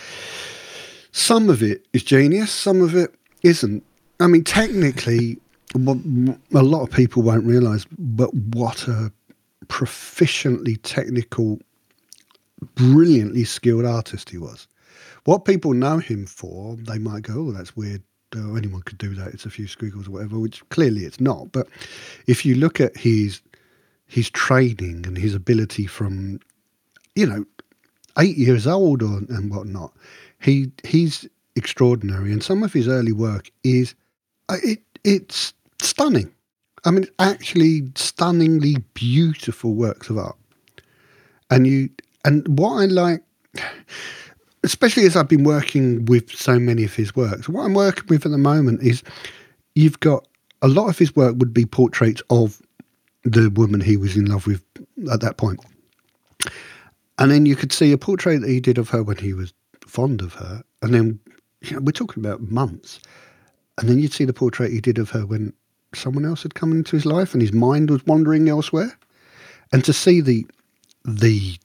Some of it is genius, some of it isn't. I mean, technically, a lot of people won't realise, but what a proficiently technical, brilliantly skilled artist he was. What people know him for, they might go, oh, that's weird. Oh, anyone could do that. It's a few squiggles or whatever, which clearly it's not. But if you look at his his training and his ability from, you know, eight years old or, and whatnot, he he's extraordinary. And some of his early work is uh, it it's stunning. I mean, actually stunningly beautiful works of art. And you and what I like especially as I've been working with so many of his works, what I'm working with at the moment is you've got a lot of his work would be portraits of the woman he was in love with at that point. And then you could see a portrait that he did of her when he was fond of her. And then you know, we're talking about months. And then you'd see the portrait he did of her when someone else had come into his life and his mind was wandering elsewhere. And to see the the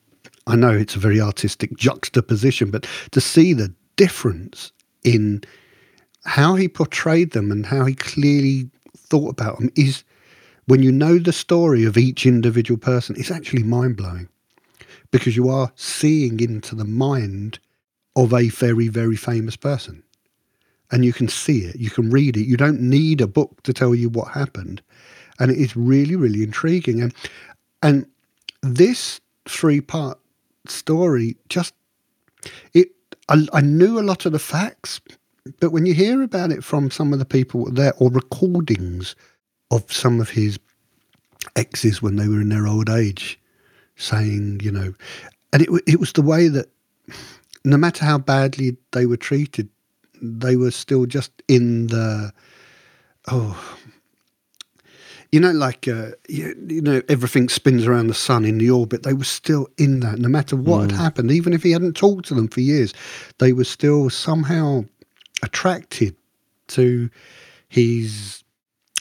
I know it's a very artistic juxtaposition, but to see the difference in how he portrayed them and how he clearly thought about them is when you know the story of each individual person, it's actually mind blowing because you are seeing into the mind of a very, very famous person. And you can see it, you can read it. You don't need a book to tell you what happened. And it is really, really intriguing. And and this three part story just it I, I knew a lot of the facts but when you hear about it from some of the people there or recordings of some of his exes when they were in their old age saying you know and it, it was the way that no matter how badly they were treated they were still just in the oh you know, like uh, you, you, know, everything spins around the sun in the orbit. They were still in that, no matter what mm. had happened. Even if he hadn't talked to them for years, they were still somehow attracted to his,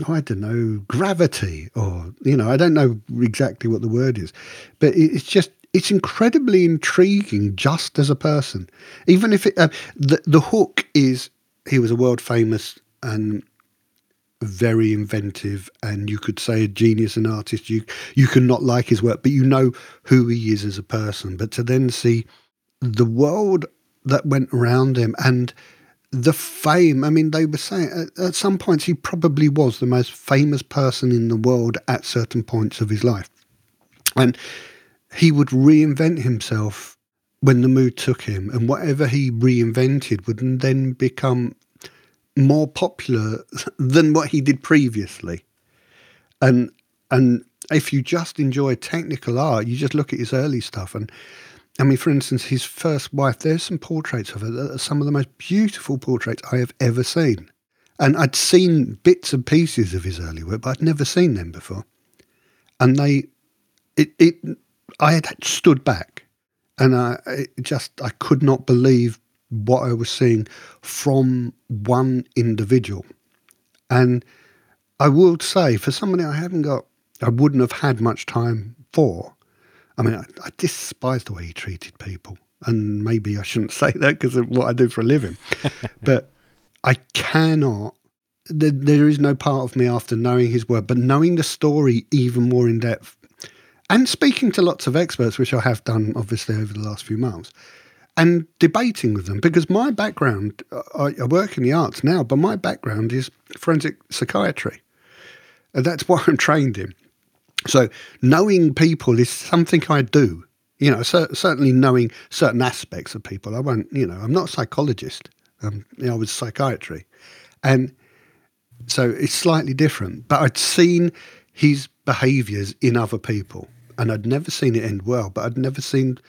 oh, I don't know, gravity, or you know, I don't know exactly what the word is, but it's just it's incredibly intriguing just as a person. Even if it, uh, the the hook is he was a world famous and very inventive and you could say a genius and artist. You you can not like his work but you know who he is as a person. But to then see the world that went around him and the fame i mean they were saying at, at some points he probably was the most famous person in the world at certain points of his life. And he would reinvent himself when the mood took him and whatever he reinvented would then become more popular than what he did previously. And and if you just enjoy technical art, you just look at his early stuff. And I mean, for instance, his first wife, there's some portraits of her that are some of the most beautiful portraits I have ever seen. And I'd seen bits and pieces of his early work, but I'd never seen them before. And they, it, it I had stood back and I just, I could not believe what I was seeing from one individual. And I would say, for somebody I haven't got, I wouldn't have had much time for. I mean, I, I despise the way he treated people. And maybe I shouldn't say that because of what I do for a living. but I cannot, there, there is no part of me after knowing his work, but knowing the story even more in depth and speaking to lots of experts, which I have done obviously over the last few months, and debating with them because my background, I, I work in the arts now, but my background is forensic psychiatry. And that's what I'm trained in. So knowing people is something I do. You know, cer- certainly knowing certain aspects of people. I won't, you know, I'm not a psychologist. Um, you know, I was psychiatry. And so it's slightly different. But I'd seen his behaviours in other people, and I'd never seen it end well. But I'd never seen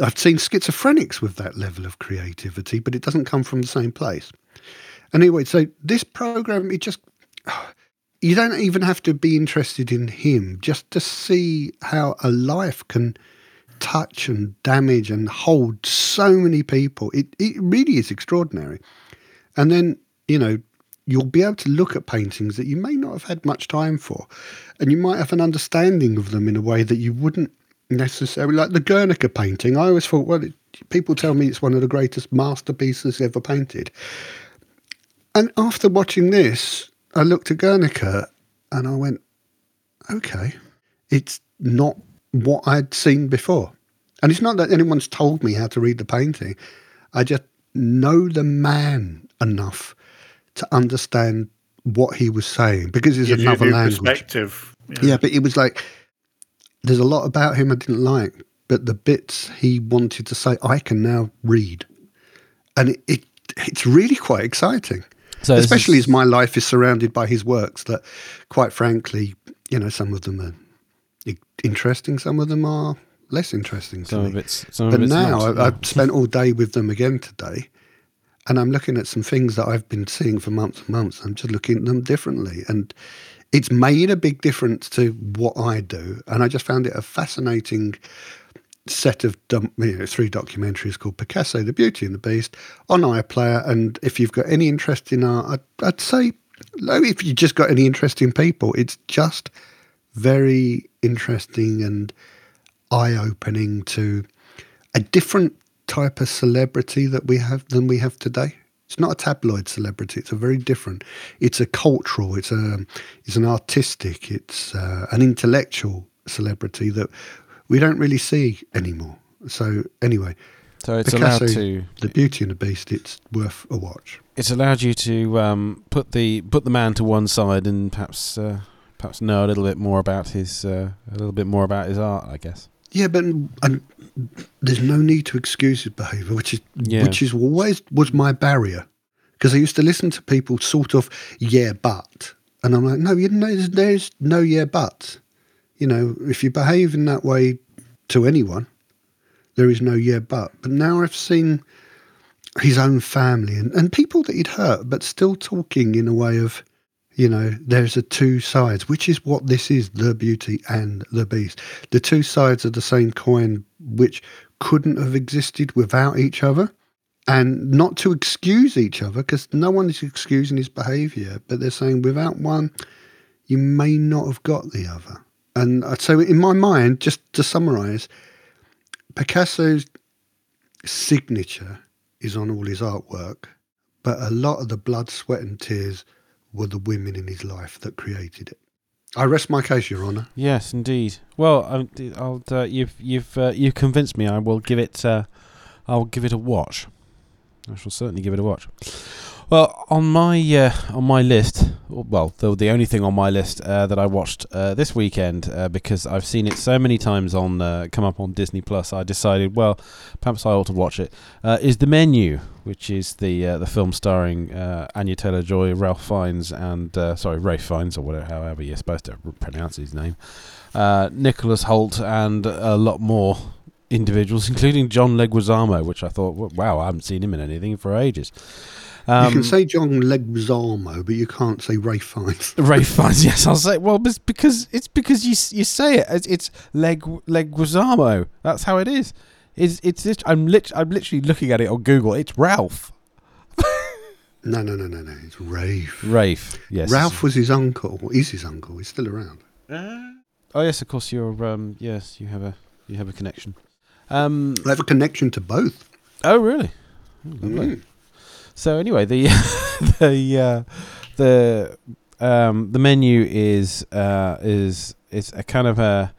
I've seen schizophrenics with that level of creativity, but it doesn't come from the same place. Anyway, so this program, it just you don't even have to be interested in him just to see how a life can touch and damage and hold so many people. It it really is extraordinary. And then you know you'll be able to look at paintings that you may not have had much time for, and you might have an understanding of them in a way that you wouldn't necessarily like the Guernica painting. I always thought, well, it, people tell me it's one of the greatest masterpieces ever painted. And after watching this, I looked at Guernica and I went, okay, it's not what I'd seen before. And it's not that anyone's told me how to read the painting. I just know the man enough to understand what he was saying because it's another language. Perspective. Yeah. yeah, but it was like there's a lot about him I didn't like, but the bits he wanted to say, I can now read, and it, it it's really quite exciting. So especially as my life is surrounded by his works, that quite frankly, you know, some of them are interesting, some of them are less interesting to some me. Of it's, some but of now not, I, I've spent all day with them again today, and I'm looking at some things that I've been seeing for months and months. I'm just looking at them differently, and it's made a big difference to what I do. And I just found it a fascinating set of you know, three documentaries called Picasso, The Beauty and the Beast on iPlayer. And if you've got any interest in art, I'd, I'd say, if you've just got any interest in people, it's just very interesting and eye opening to a different type of celebrity that we have than we have today. It's not a tabloid celebrity. It's a very different. It's a cultural. It's a. It's an artistic. It's uh, an intellectual celebrity that we don't really see anymore. So anyway, so it's Picasso, allowed to the Beauty and the Beast. It's worth a watch. It's allowed you to um, put the put the man to one side and perhaps uh, perhaps know a little bit more about his uh, a little bit more about his art. I guess. Yeah, but and there's no need to excuse his behaviour, which is yeah. which is always was my barrier because I used to listen to people sort of yeah, but, and I'm like, no, you know, there's, there's no yeah, but. You know, if you behave in that way to anyone, there is no yeah, but. But now I've seen his own family and, and people that he'd hurt, but still talking in a way of you know, there's a two sides, which is what this is the beauty and the beast. The two sides of the same coin, which couldn't have existed without each other. And not to excuse each other, because no one is excusing his behavior, but they're saying without one, you may not have got the other. And uh, so, in my mind, just to summarize, Picasso's signature is on all his artwork, but a lot of the blood, sweat, and tears were the women in his life that created it. I rest my case, Your Honour. Yes, indeed. Well, I'll, uh, you've you've uh, you've convinced me. I will give it. Uh, I'll give it a watch. I shall certainly give it a watch. Well, on my uh, on my list, well, the, the only thing on my list uh, that I watched uh, this weekend uh, because I've seen it so many times on uh, come up on Disney Plus, I decided, well, perhaps I ought to watch it. Uh, is the menu, which is the the film starring Anya Taylor Joy, Ralph Fiennes, and sorry, Ray Fiennes or whatever, however you're supposed to pronounce his name, Nicholas Hoult, and a lot more individuals, including John Leguizamo, which I thought, wow, I haven't seen him in anything for ages. Um, you can say John Leguizamo, but you can't say Ray Fiennes. Ray Fiennes, yes, I'll say. Well, it's because it's because you you say it. It's, it's Leg Leguizamo. That's how it is. It's it's. I'm lit, I'm literally looking at it on Google. It's Ralph. no, no, no, no, no. It's Rafe. Rafe. Yes. Ralph was his uncle. Is his uncle? He's still around. Oh yes, of course. You're um. Yes, you have a you have a connection. Um, I have a connection to both. Oh really? Oh. So anyway, the the uh, the um, the menu is uh, is is a kind of a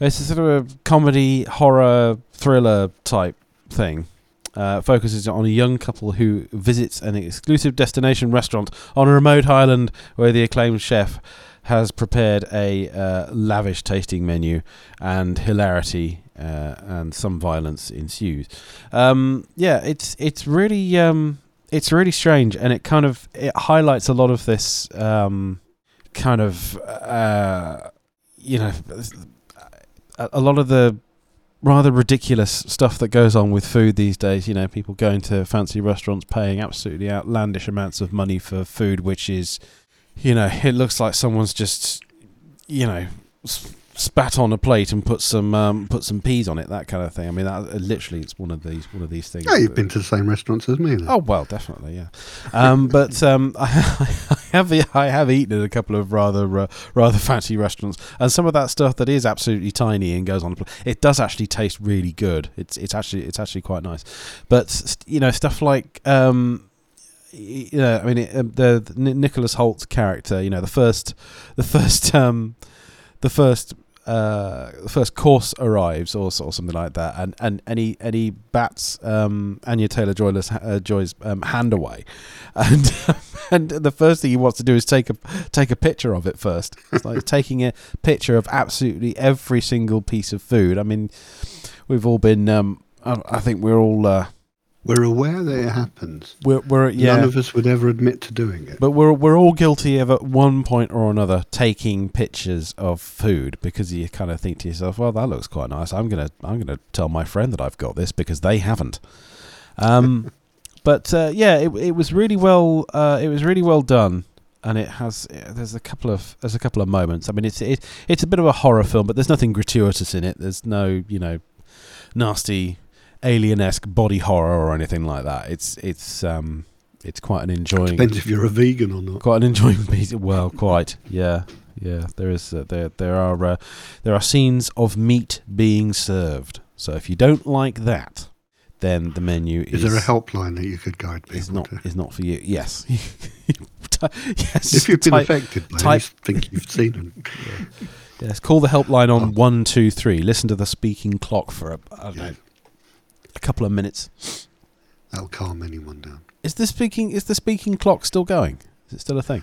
It's a sort of a comedy, horror, thriller type thing. Uh, focuses on a young couple who visits an exclusive destination restaurant on a remote island where the acclaimed chef has prepared a uh, lavish tasting menu, and hilarity uh, and some violence ensues. Um, yeah, it's it's really um, it's really strange, and it kind of it highlights a lot of this um, kind of uh, you know a, lot of the rather ridiculous stuff that goes on with food these days. You know, people going to fancy restaurants, paying absolutely outlandish amounts of money for food, which is, you know, it looks like someone's just, you know, spat on a plate and put some um, put some peas on it, that kind of thing. I mean, that uh, literally, it's one of these one of these things. Yeah, you've been to the same restaurants as me. Then. Oh well, definitely, yeah. Um, but um, I, I have I have eaten at a couple of rather uh, rather fancy restaurants, and some of that stuff that is absolutely tiny and goes on. It does actually taste really good. It's it's actually it's actually quite nice. But you know stuff like. Um, you know, I mean, it, um, the, the Nicholas Hoult's character. You know, the first, the first, um, the first uh, the first course arrives or, or something like that, and and and he and he bats um, Anya Taylor Joy's uh, Joy's um, hand away, and and the first thing he wants to do is take a take a picture of it first. It's like taking a picture of absolutely every single piece of food. I mean, we've all been. Um, I, I think we're all. Uh, We're aware that it happens. we're, we're yeah. None of us would ever admit to doing it. But we're we're all guilty of at one point or another taking pictures of food because you kind of think to yourself, "Well, that looks quite nice. I'm gonna I'm gonna tell my friend that I've got this because they haven't." Um, but uh, yeah, it it was really well uh, it was really well done, and it has there's a couple of there's a couple of moments. I mean, it's it, it's a bit of a horror film, but there's nothing gratuitous in it. There's no you know nasty alien-esque body horror or anything like that. It's it's um it's quite an enjoying Depends if you're a vegan or not. quite an enjoying piece. Well, quite, yeah, yeah. There is uh, there there are uh, there are scenes of meat being served. So if you don't like that, then the menu is, Is there a helpline that you could guide people is not to? is not for you. Yes, yes. If you've been type- affected by type- you think you've seen it. yes, call the helpline Oh. on one two three. Listen to the speaking clock for a, I don't know, a couple of minutes. That'll calm anyone down. Is the speaking is the speaking clock still going? Is it still a thing?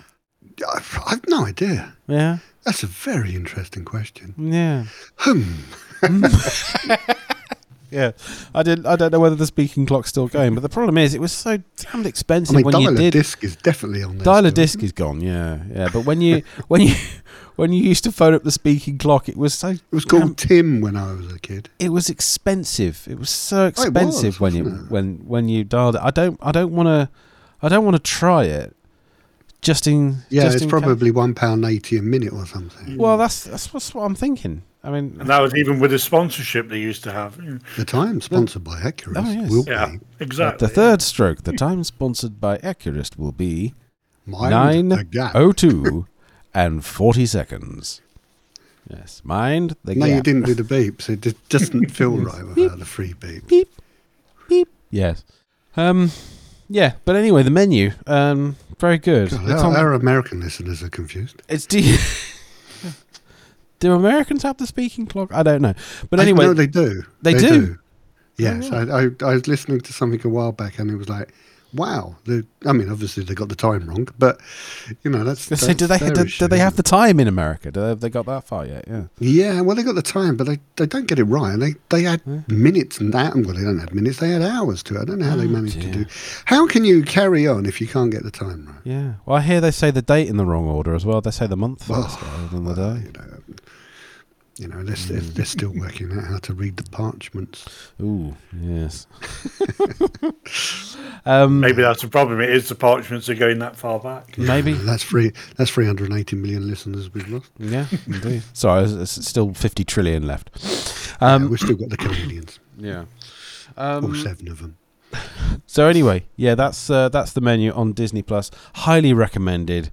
I've, I've no idea. Yeah, That's a very interesting question. yeah. Hmm. Yeah, I didn't. I don't know whether the speaking clock's still going, but the problem is, it was so damned I expensive mean, when you dial a did. disc is definitely on. Dial a disc is gone. Yeah, yeah. But when you when you when you used to phone up the speaking clock, it was so It was called damn- Tim when I was a kid. it was expensive. It was so Oh, was, expensive when you it? when when you dialed it. I don't I don't want to I don't want to try it. Just in Yeah, just it's in case- probably one pound eighty a minute or something. Well, that's that's what's what I'm thinking. I mean, And that was even with the sponsorship they used to have. The time sponsored by Accurist, Oh, yes. will Yeah, be exactly. the third stroke, the time sponsored by Accurist, will be mind the nine gap. oh two and forty seconds. Yes, mind the no, gap. you didn't do the beeps. It doesn't feel right without the free beep. Beep, beep. Yes. Um. Yeah, but anyway, the menu. Um. Very good. God, It's our, on- our American listeners are confused. it's do. do Americans have the speaking clock? I don't know. But I- anyway, no, they do. They do? Yes, Oh, I, I, I was listening to something a while back, and it was like, wow. The, I mean, obviously they got the time wrong, but you know that's. so do they do, do they have the time in America? Do they, have they got that far yet? Yeah. Yeah, well, they got the time, but they, they don't get it right. And they they add minutes and that. Well, they don't add minutes. They add hours to it. I don't know how they Oh, managed to dear. do. How can you carry on if you can't get the time right? Yeah. Well, I hear they say the date in the wrong order as well. They say the month oh, first Oh, rather than the day. You know, you know they're, they're, they're still working out how to read the parchments. Ooh, yes. um, Maybe that's the problem. It is the parchments are going that far back. Maybe. That's three. That's 380 million listeners we've lost. Yeah, indeed. Sorry, there's there's still 50 trillion left. yeah, Um, we've still got the Canadians, yeah. um, all seven of them. so anyway, yeah, that's uh, that's the menu on Disney Plus. Highly recommended.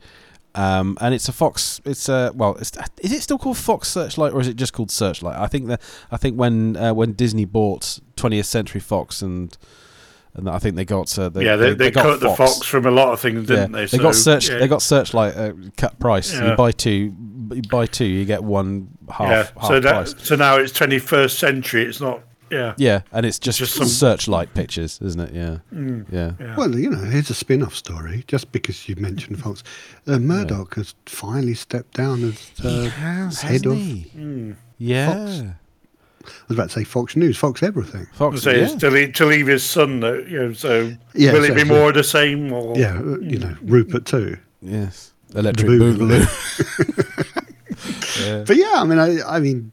Um, and it's a Fox. It's a well. It's, is it still called Fox Searchlight or is it just called Searchlight? I think that I think when uh, when Disney bought 20th Century Fox and and I think they got uh, they, yeah, they, they, got cut the Fox from a lot of things, didn't yeah, they? they got search. yeah. They got searchlight uh, cut price. You buy two, you buy two, you get one half. yeah. half So price. so now it's 21st century. It's not. Yeah. Yeah, and it's just, Just some- searchlight pictures, isn't it? Yeah, Mm, yeah. yeah. Well, you know, here's a spin off story, just because you mentioned Fox. Uh, Murdoch has finally stepped down as uh, has, head hasn't of. he? Mm. Yeah, Fox. I was about to say Fox News, Fox Everything. Fox. So yeah. to leave, to leave his son, you know. So Yeah, will it be more of the same? Or Yeah, uh, you know, Rupert too. Yes, electric The boogaloo. yeah. But yeah, I mean, I, I mean,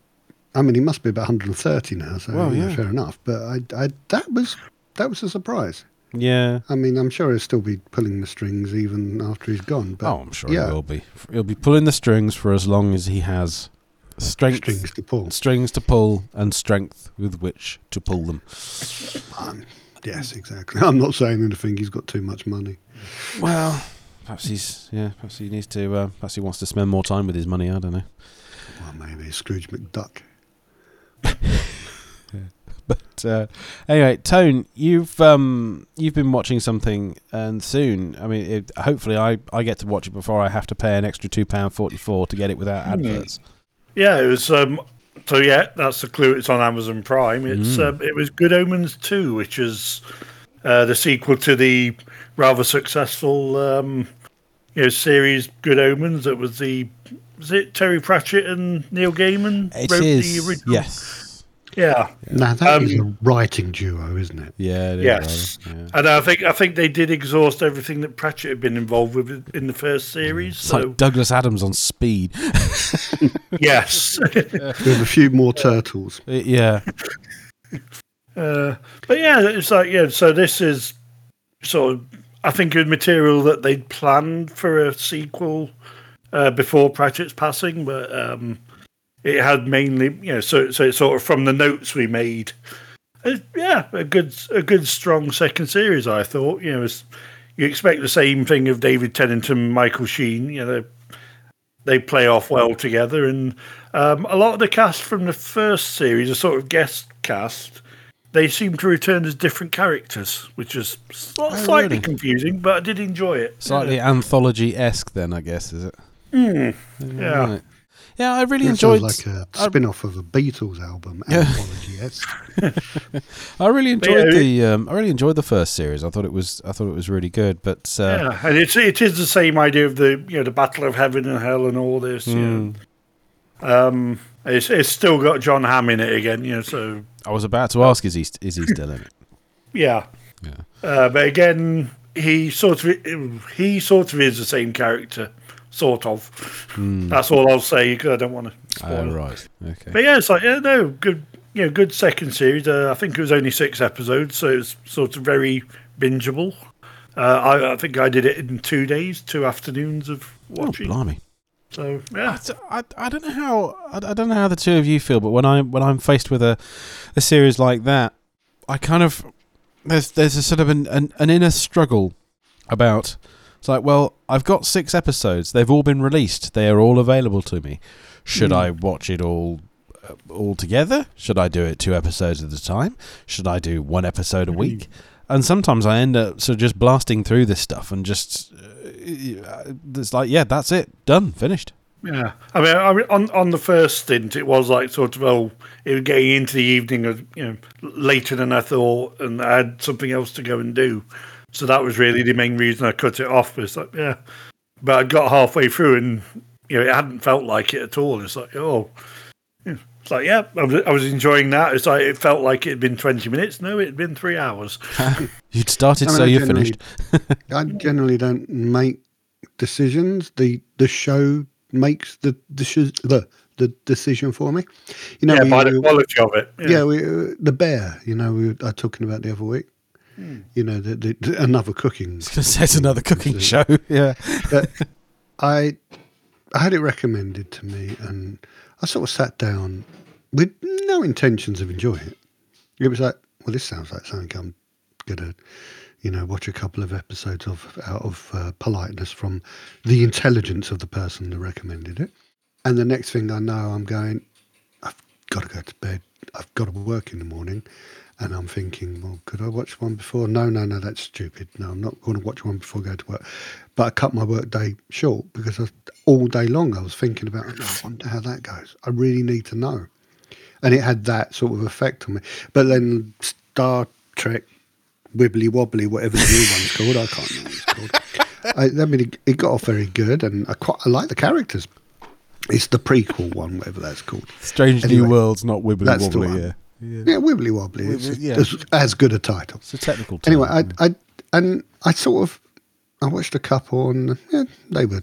I mean, he must be about 130 now, so Well, you know, yeah. fair enough. But I, I, that was that was a surprise. yeah. I mean, I'm sure he'll still be pulling the strings even after he's gone. But Oh, I'm sure yeah, he will be. He'll be pulling the strings for as long as he has strength, strings to pull. strings to pull, and strength with which to pull them. Um, yes, exactly. I'm not saying anything. He's got too much money. Well, perhaps he's yeah. Perhaps he needs to. Uh, perhaps he wants to spend more time with his money. I don't know. Well, maybe Scrooge McDuck. But uh, anyway, Tone, you've um, you've been watching something, and soon, I mean, it, hopefully, I, I get to watch it before I have to pay an extra two pound forty four to get it without adverts. Yeah, it was. Um, so yeah, that's the clue. It's on Amazon Prime. It's Mm. um, it was Good Omens two, which is uh, the sequel to the rather successful um, you know series Good Omens. That was the was it Terry Pratchett and Neil Gaiman It wrote is the original? yes, Yeah, Now that is Um, a writing duo, isn't it? yeah, it is Yes. rather, yeah. and I think I think they did exhaust everything that Pratchett had been involved with in the first series. It's So like Douglas Adams on speed. yes, With a few more turtles. yeah, Uh, but yeah, it's like yeah. So this is sort of I think it material that they'd planned for a sequel uh, before Pratchett's passing, but um, it had mainly you know so so it's sort of from the notes we made. Uh, yeah, a good a good strong second series. I thought you know you expect the same thing of David Tennant and Michael Sheen. You know they, play off well together, and um, a lot of the cast from the first series, a sort of guest cast, they seem to return as different characters, which is Oh, slightly really? confusing, but I did enjoy it. slightly anthology esque. Then I guess is it? Yeah. Mm, yeah. Right. Yeah, I really That enjoyed. sounds like a I- spin off of a Beatles album. Yeah. Anthology, yes. I really enjoyed yeah, the. Um, I really enjoyed the first series. I thought it was. I thought it was really good. But uh, Yeah, and it's it is the same idea of the you know the battle of heaven and hell and all this. You Mm. know. Um, it's it's still got Jon Hamm in it again. You know, so I was about to ask: Is he? Is he still in it? yeah. Yeah. Uh, but again, he sort of he sort of is the same character, sort of. That's all I'll say because I don't want to spoil. Hmm. Oh, it. right. Okay. But yeah, it's like yeah, no, good, you know, good second series. Uh, I think it was only six episodes, so it's sort of very bingeable. Uh, I, I think I did it in two days, two afternoons of watching. Oh, watching. blimey. so yeah, I, I, I don't know how I, I don't know how the two of you feel, but when I when I'm faced with a a series like that, I kind of there's there's a sort of an, an, an inner struggle about it's like well I've got six episodes. They've all been released. They are all available to me. Should Hmm. I watch it all uh, all together? Should I do it two episodes at a time? Should I do one episode a week? And sometimes I end up sort of just blasting through this stuff and just uh, it's like yeah that's it. Done. Finished. Yeah. I mean, I mean, on on the first stint, it was like sort of oh, it was getting into the evening of you know later than I thought, and I had something else to go and do. So that was really the main reason I cut it off. It's like yeah, but I got halfway through and you know it hadn't felt like it at all. It's like oh, yeah. it's like yeah, I was, I was enjoying that. It's like it felt like it had been twenty minutes. No, it had been three hours. You'd started, I mean, so I you generally- finished. I generally don't make decisions. The the show makes the the the, the decision for me. You know, yeah, we- by the we- quality of it. yeah, we, uh, the bear. You know, we were uh, talking about the other week. Hmm. You know, the, the, the- another cooking. It's another cooking show. Yeah. But I I had it recommended to me, and I sort of sat down with no intentions of enjoying it. It was like, well, this sounds like something I'm gonna, you know, watch a couple of episodes of out of uh, politeness from the intelligence of the person that recommended it. And the next thing I know, I'm going, I've got to go to bed. I've got to work in the morning, And I'm thinking, well, could I watch one before? No, no, no, that's stupid. No, I'm not going to watch one before I go to work. But I cut my work day short because I, all day long I was thinking about, oh, I wonder how that goes. I really need to know. And it had that sort of effect on me. But then Star Trek Wibbly Wobbly, whatever the new one's called, I can't remember what it's called. I, I mean, it, it got off very good, and I quite I like the characters. It's the prequel one, whatever that's called. Strange New Worlds, not Wibbly Wobbly. Yeah. Yeah. Yeah, Wibbly Wobbly. It's, yeah. it's as good a title. It's a technical term. Anyway, I, I and I sort of I watched a couple and yeah, they were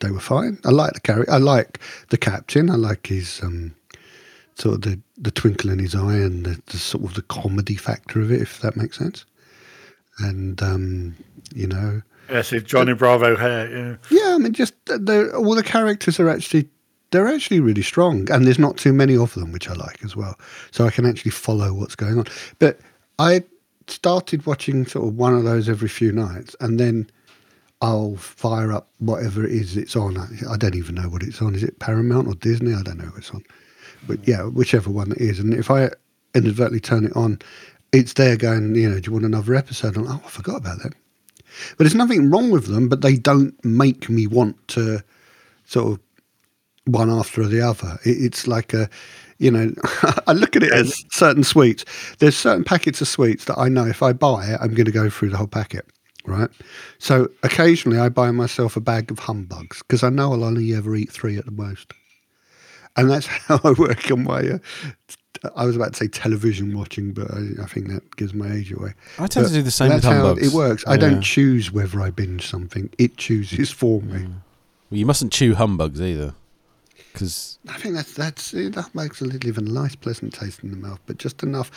they were fine. I like the character. I like the captain. I like his um, sort of the, the twinkle in his eye and the, the sort of the comedy factor of it, if that makes sense. And um, you know, Yes, it's Johnny Bravo hair. Yeah. yeah, I mean, just all the characters are actually they're actually really strong, and there's not too many of them, which I like as well. So I can actually follow what's going on. But I started watching sort of one of those every few nights, and then I'll fire up whatever it is it's on. I, don't even know what it's on. Is it Paramount or Disney? I don't know it's on. But yeah, whichever one it is. And if I inadvertently turn it on, it's there going, you know, do you want another episode? Oh, I forgot about that. But there's nothing wrong with them, but they don't make me want to sort of one after the other. It, it's like a, you know, I look at it as certain sweets. There's certain packets of sweets that I know if I buy it, I'm going to go through the whole packet, right? So occasionally I buy myself a bag of humbugs because I know I'll only ever eat three at the most. And that's how I work on my. Uh, I was about to say television watching, but I, I think that gives my age away. I tend But to do the same with that's how humbugs. it works. I Yeah. don't choose whether I binge something; it chooses for me. Well, you mustn't chew humbugs either, because I think that's that's that makes a little even nice, pleasant taste in the mouth, but just enough.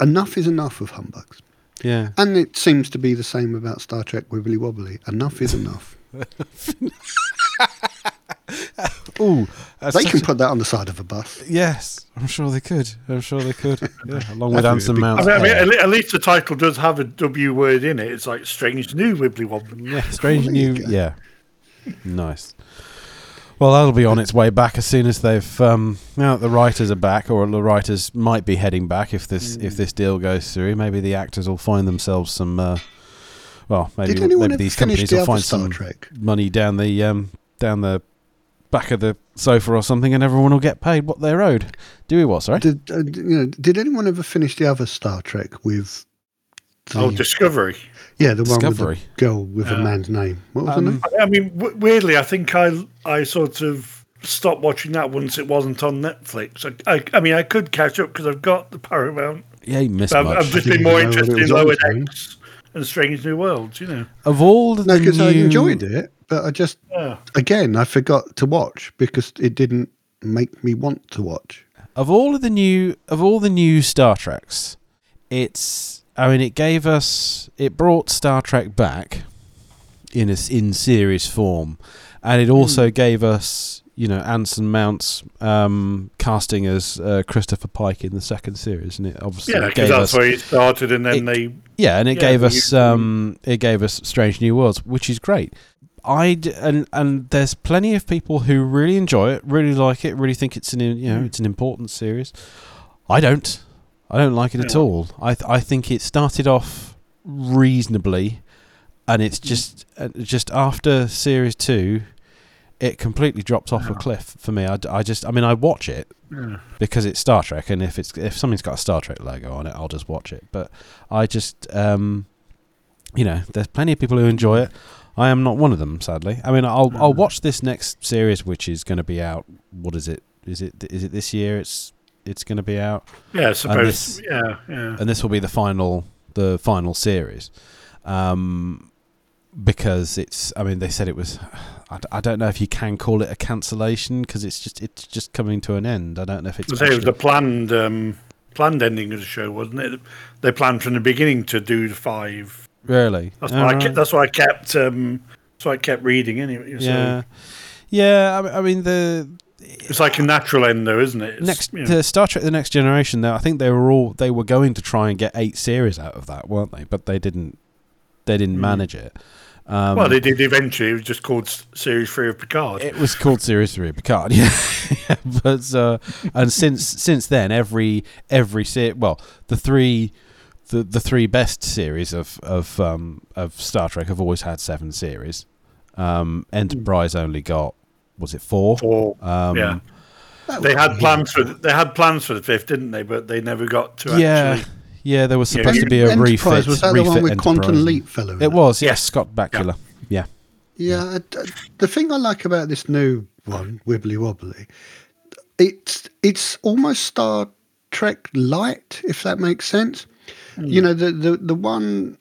Enough is enough of humbugs, yeah, and it seems to be the same about Star Trek Wibbly Wobbly. Enough is enough. ooh, that's they such can a- put that on the side of a bus. yes, I'm sure they could. I'm sure they could. Yeah, along with That's a Anson Mount. I mean, I mean, at, least the title does have a W word in it. It's like strange new wibbly wobbly. Yeah, strange There new. Yeah, nice. Well, that'll be on its way back as soon as they've um, now that the writers are back, or the writers might be heading back if this if this deal goes through. Maybe the actors will find themselves some. Uh, well, maybe maybe these companies the will find some Trek? money down the um, down the back of the sofa or something, and everyone will get paid what they're owed. Do we what? Sorry. Did uh, you know? Did anyone ever finish the other Star Trek with? The, Oh, Discovery. Yeah, the one with the girl with a man's name. What was her Um, name? I mean, w- weirdly, I think I I sort of stopped watching that once it wasn't on Netflix. I, I, I mean, I could catch up because I've got the Paramount. Yeah, you missed I've, much. I've just been more even know what interested in was Lower. Decks and Strange New Worlds. You know. of all the No, because I enjoyed it, but I just Yeah. again I forgot to watch because it didn't make me want to watch. of all of the new of all the new Star Treks, it's I mean it gave us it brought Star Trek back in a, in series form, and it also gave us you know Anson Mount's um, casting as uh, Christopher Pike in the second series, and it obviously Yeah, gave because that's us where it started, and then it- they yeah, and it Yeah, gave us um, it gave us Strange New Worlds, which is great. I and and there's plenty of people who really enjoy it, really like it, really think it's an you Hmm. know it's an important series. I don't, I don't like it at all. I th- I think it started off reasonably, and it's just uh, just after series two, it completely dropped off a cliff for me. I, I just I mean I watch it because it's Star Trek, and if it's if something's got a Star Trek logo on it, I'll just watch it. But I just, um, you know, there's plenty of people who enjoy it. I am not one of them, sadly. I mean, I'll I'll watch this next series, which is going to be out. What is it? Is it is it this year? It's it's going to be out, Yeah, I suppose. this- yeah, yeah. and this will be the final the final series. Um, because it's, I mean, they said it was. I, d- I don't know if you can call it a cancellation because it's just it's just coming to an end. I don't know if it's. It was the planned um, planned ending of the show, wasn't it? They planned from the beginning to do the five. Really? That's why I kept, that's why I kept um, why I kept reading anyway. So Yeah, yeah. I I mean the it's like a natural end, though, isn't it? It's, next you know, the Star Trek: The Next Generation. Though I think they were all they were going to try and get eight series out of that, weren't they? But they didn't. They didn't Mm. manage it. Um, well, they did eventually. It was just called Series Three of Picard. It was called Series Three of Picard, yeah. but uh, and since since then, every every se- well, the three the the three best series of of um, of Star Trek have always had seven series. Um, Enterprise only got was it four? Or Um, yeah, they had weird. plans for the, they had plans for the fifth, didn't they? But they never got to yeah, actually. yeah. There was Yeah, supposed to be a Enterprise, refit. Was that the one refit with Quantum Enterprise. Leap fellow? in It was, yes, Yes. Scott Bakula. Yeah. Yeah, I- I- the thing I like about this new one, Wibbly Wobbly, it's it's almost Star Trek light, if that makes sense. You know, the the the one,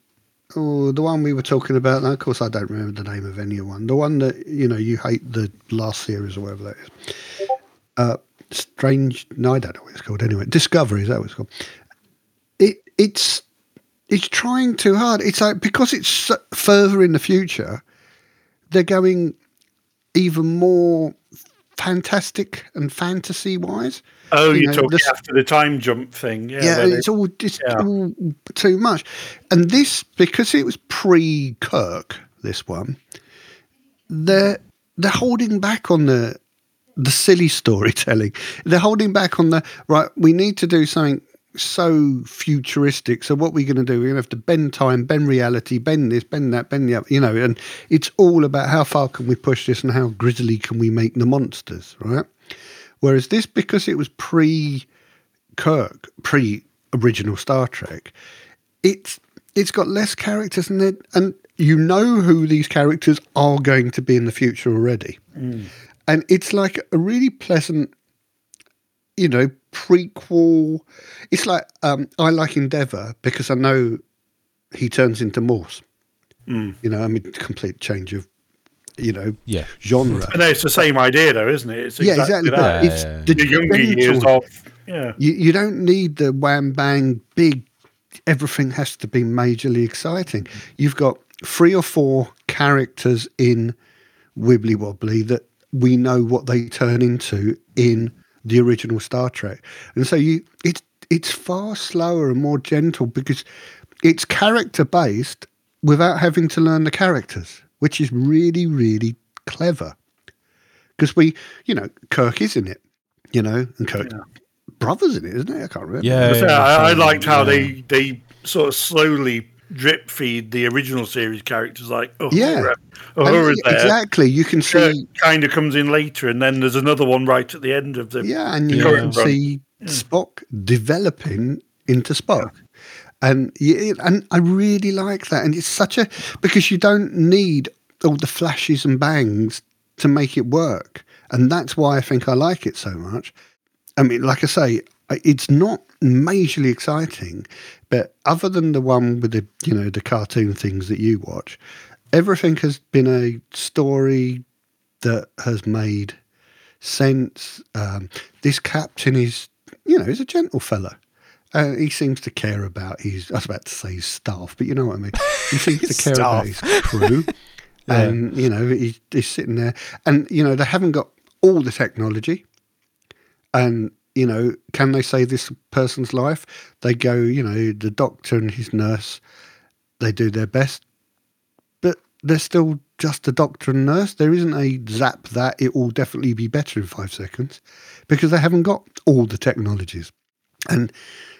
oh, the one we were talking about. Of course, I don't remember the name of any one. The one that you know you hate the last series or whatever that is. Uh, strange. No, I don't know what it's called. Anyway, Discovery is that what it's called? It it's it's trying too hard. It's like because it's further in the future they're going even more fantastic and fantasy wise. Oh, You you're know, talking this- after the time jump thing. Yeah, Yeah, it's all just yeah. all too much. And this because it was pre Kirk, this one, they're they're holding back on the the silly storytelling. They're holding back on the right, we need to do something so futuristic. So what we're going to do, we're going to have to bend time, bend reality, bend this, bend that, bend the other, you know, and it's all about how far can we push this and how grisly can we make the monsters, right? Whereas this, because it was pre Kirk, pre original Star Trek, it's it's got less characters and it, and you know who these characters are going to be in the future already. And it's like a really pleasant, you know, prequel. It's like um, I like Endeavour because I know he turns into Morse. You know, I mean, complete change of, you know, Yeah. genre. And it's the same idea, though, isn't it? It's yeah, exactly, exactly. that. That. It's Yeah, yeah, the, The younger years of yeah. You, you don't need the wham bang big. Everything has to be majorly exciting. You've got three or four characters in Wibbly Wobbly that we know what they turn into in the original Star Trek, and so you it's it's far slower and more gentle because it's character based without having to learn the characters, which is really really clever. Because we, you know, Kirk is in it, you know, and Kirk brothers in it, isn't it? I can't remember. Yeah. So I, I liked how yeah. they they sort of slowly drip feed the original series characters, like oh, Yeah. oh, And there. exactly. You can Kirk see, kind of comes in later, and then there's another one right at the end of the. yeah, and you can run. see Spock developing into Spock. And and I really like that. And it's such a because you don't need all the flashes and bangs to make it work. And that's why I think I like it so much. I mean, like I say, it's not majorly exciting, but other than the one with the you know the cartoon things that you watch, everything has been a story that has made sense. Um, this captain is, you know, he's a gentle fella. Uh, he seems to care about his. I was about to say his staff, but you know what I mean. He seems to care about his crew, and you know he, he's sitting there, and you know they haven't got all the technology, and you know can they save this person's life? They go, you know, the doctor and his nurse, they do their best, but they're still just a doctor and nurse. There isn't a zap that it will definitely be better in five seconds because they haven't got all the technologies. And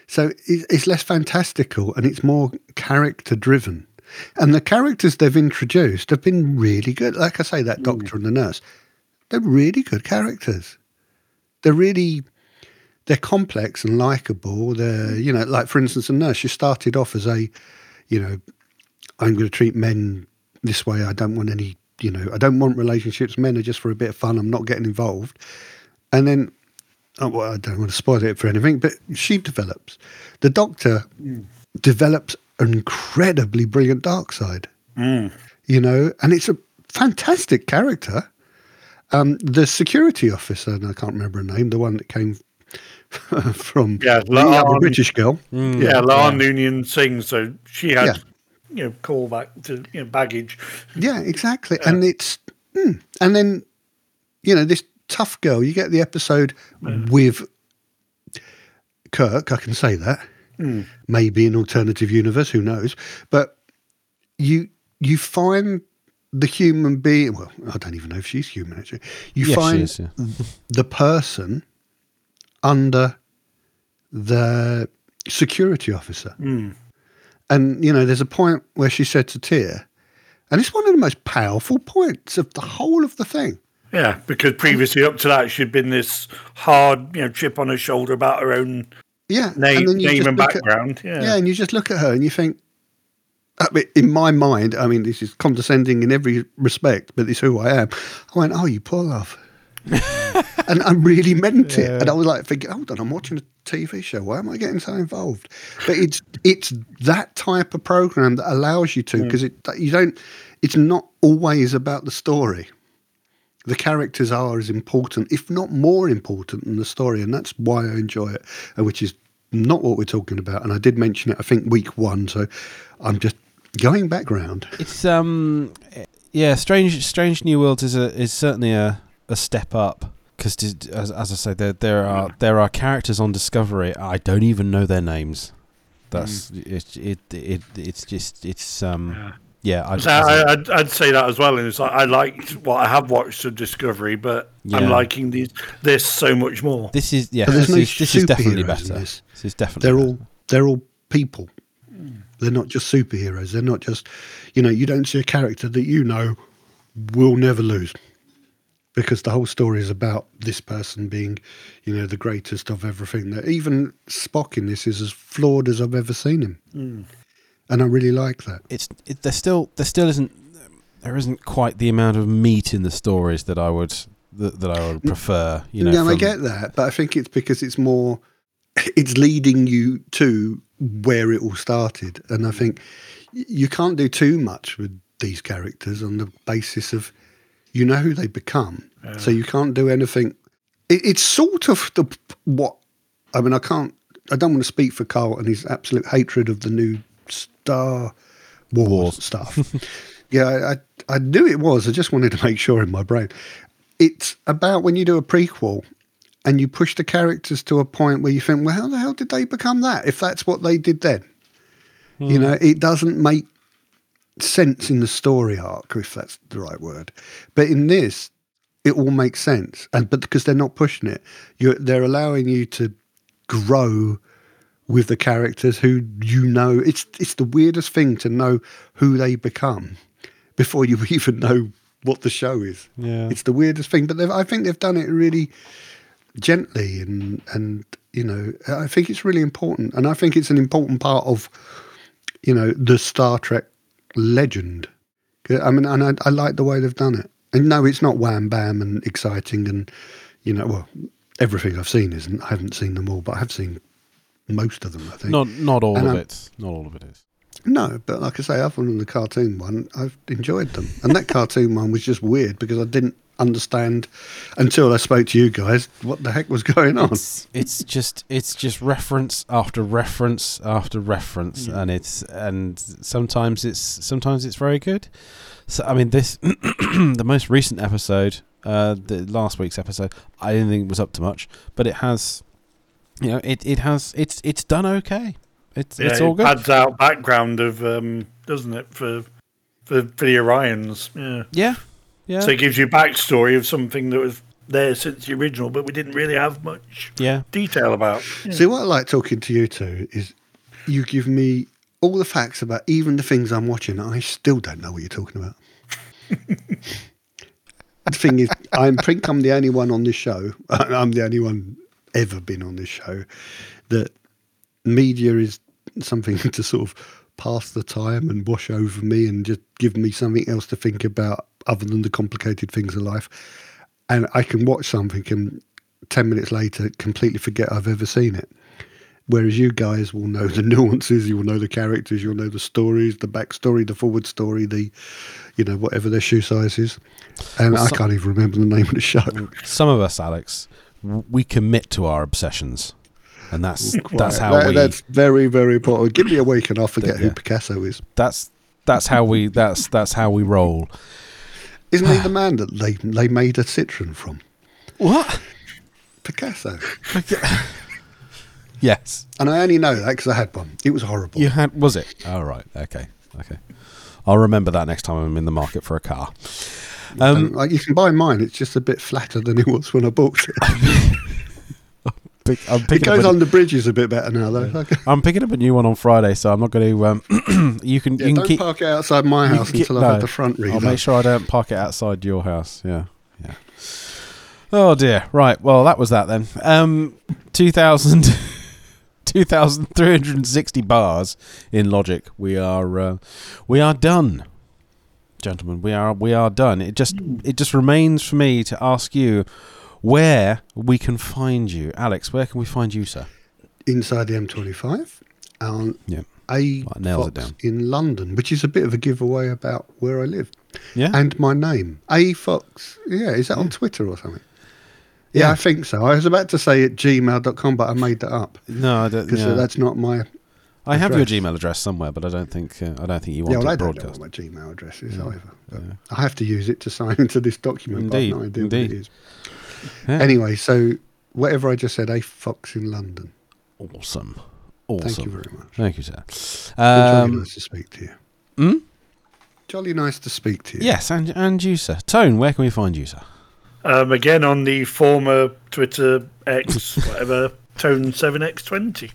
so it's less fantastical and it's more character driven. And the characters they've introduced have been really good. Like I say, that hmm. doctor and the nurse, they're really good characters. They're really they're complex and likable. They're hmm. you know, like for instance, a nurse. She started off as a, you know, I'm going to treat men this way. I don't want any, you know, I don't want relationships. Men are just for a bit of fun. I'm not getting involved. And then, well, I don't want to spoil it for anything, but she develops. The doctor develops an incredibly brilliant dark side, you know, and it's a fantastic character. Um, the security officer, and I can't remember her name, the one that came from Yeah, the La'an- British girl. yeah, La'an Noonien Singh, so she had Yeah. you know callback to you know baggage. Yeah, exactly. And it's mm. and then you know this tough girl. You get the episode mm. with Kirk. I can say that. Mm. Maybe an alternative universe. Who knows? But you you find the human being. Well, I don't even know if she's human. Actually, you she find is, yeah. the person under the security officer, mm. and you know, there's a point where she said to Tia, and it's one of the most powerful points of the whole of the thing. Yeah, because previously up to that, she'd been this hard, you know, chip on her shoulder about her own Yeah, name, you name and look at- background. yeah. Yeah, and you just look at her and you think, I mean, in my mind, I mean, this is condescending in every respect, but it's who I am. I went, oh, you poor love. and I really meant it. And I was like, thinking, hold on, I'm watching a TV show. Why am I getting so involved? But it's it's that type of program that allows you to, because it you don't. It's not always about the story. The characters are as important, if not more important, than the story, and that's why I enjoy it. uh, Which is not what we're talking about. And I did mention it, I think, week one. So I'm just going background. It's um, yeah, strange. Strange New Worlds is a is certainly a, a step up because as, as I say, there there are there are characters on Discovery. I don't even know their names. That's it, it. It it's just it's um. Yeah, I, So I, I'd, I'd say that as well. And it's like I liked what I have watched of Discovery, but Yeah. I'm liking these this so much more. this is yeah. There's This, no is, this is definitely superheroes in better. this. This is definitely. They're better. all they're all people. They're not just superheroes. They're not just, you know, you don't see a character that you know will never lose, because the whole story is about this person being, you know, the greatest of everything. That even Spock in this is as flawed as I've ever seen him, hmm. And I really like that. it's it, there still there still isn't there isn't quite the amount of meat in the stories that I would that, that I would prefer. You know, no, I get that, but I think it's because it's more, it's leading you to where it all started, and I think you can't do too much with these characters on the basis of you know who they become, so you can't do anything. It, it's sort of the what I mean. I can't. I don't want to speak for Carl and his absolute hatred of the new Star Wars, Wars. stuff. yeah, I, I I knew it was. I just wanted to make sure in my brain. It's about when you do a prequel and you push the characters to a point where you think, well, how the hell did they become that? If that's what they did then, you hmm. know, it doesn't make sense in the story arc, if that's the right word. But in this, it all makes sense, and but because they're not pushing it, you're they're allowing you to grow with the characters who you know. It's it's the weirdest thing to know who they become before you even know what the show is. Yeah. It's the weirdest thing, but they've, I think they've done it really gently and and you know I think it's really important, and I think it's an important part of you know the Star Trek legend. I mean, and I, I like the way they've done it. And no, it's not wham bam and exciting, and you know, well, everything I've seen isn't. I haven't seen them all, but I have seen most of them. I think. Not not all And of I'm- it. Not all of it is. No, but like I say, other than the cartoon one, I've enjoyed them. And that cartoon one was just weird because I didn't understand until I spoke to you guys what the heck was going on. It's it's just it's just reference after reference after reference, and it's and sometimes it's sometimes it's very good. So I mean, this the most recent episode, uh, the last week's episode, I didn't think was up to much, but it has, you know, it it has it's it's done okay. It's it's yeah, all it good. adds out background of, um, doesn't it, for for, for the Orions? Yeah. yeah, yeah, So it gives you backstory of something that was there since the original, but we didn't really have much yeah. detail about. See, what I like talking to you two is you give me all the facts about even the things I'm watching. and I still don't know what you're talking about. the thing is, I think I'm the only one on this show. I'm the only one ever been on this show that media is something to sort of pass the time and wash over me and just give me something else to think about other than the complicated things of life. And I can watch something and 10 minutes later completely forget I've ever seen it. Whereas you guys will know the nuances, you'll know the characters, you'll know the stories, the backstory, the forward story, the, you know, whatever their shoe size is. And Well, I can't even remember the name of the show. Some of us, Alex, we commit to our obsessions, and that's that's how That- we That's very, very important. Give me a week and I'll forget Yeah. who Picasso is. that's that's how we that's that's how we roll. Isn't he the man that they, they made a Citroen from? What? Picasso. Yes. And I only know that because I had one. It was horrible. You had was it? Oh right, okay, okay. I'll remember that next time I'm in the market for a car. Um, like you can buy mine. It's just a bit flatter than it was when I bought it. pick, I'm, it goes up a, on the bridges a bit better now, though. Okay. I'm picking up a new one on Friday, so I'm not going to. Um, you can Yeah, you can don't keep. park it outside my house until I've had the front I'll make sure I don't park it outside your house. Yeah, yeah. Oh dear. Right. Well, that was that then. Um, 2000, 2,360 bars in Logic. We are uh, we are done, gentlemen. We are we are done. It just it just remains for me to ask you where we can find you, Alex. Where can we find you, sir? Inside the M25 on um, Yeah. A Well, nails it Fox down. in London, which is a bit of a giveaway about where I live Yeah. and my name. A Fox. Yeah, is that on Twitter or something? Yeah, Yeah. I think so. I was about to say at gmail.com, but I made that up no, I don't. because yeah. that's not my. I have your. Gmail address somewhere, but I don't think uh, I don't think you want Yeah, well, I it don't know broadcast. what my Gmail address is Yeah, either. Yeah. I have to use it to sign into this document. Indeed, but I've no idea indeed. what it is. Yeah. Anyway, so whatever I just said, A Fox in London. Awesome. Awesome. Thank you very much. Thank you, sir. jolly Um, nice to speak to you. hmm? Jolly nice to speak to you. Yes, and and you, sir. Tone, where can we find you, sir? Um, again on the former Twitter X, whatever, Tone 7X20.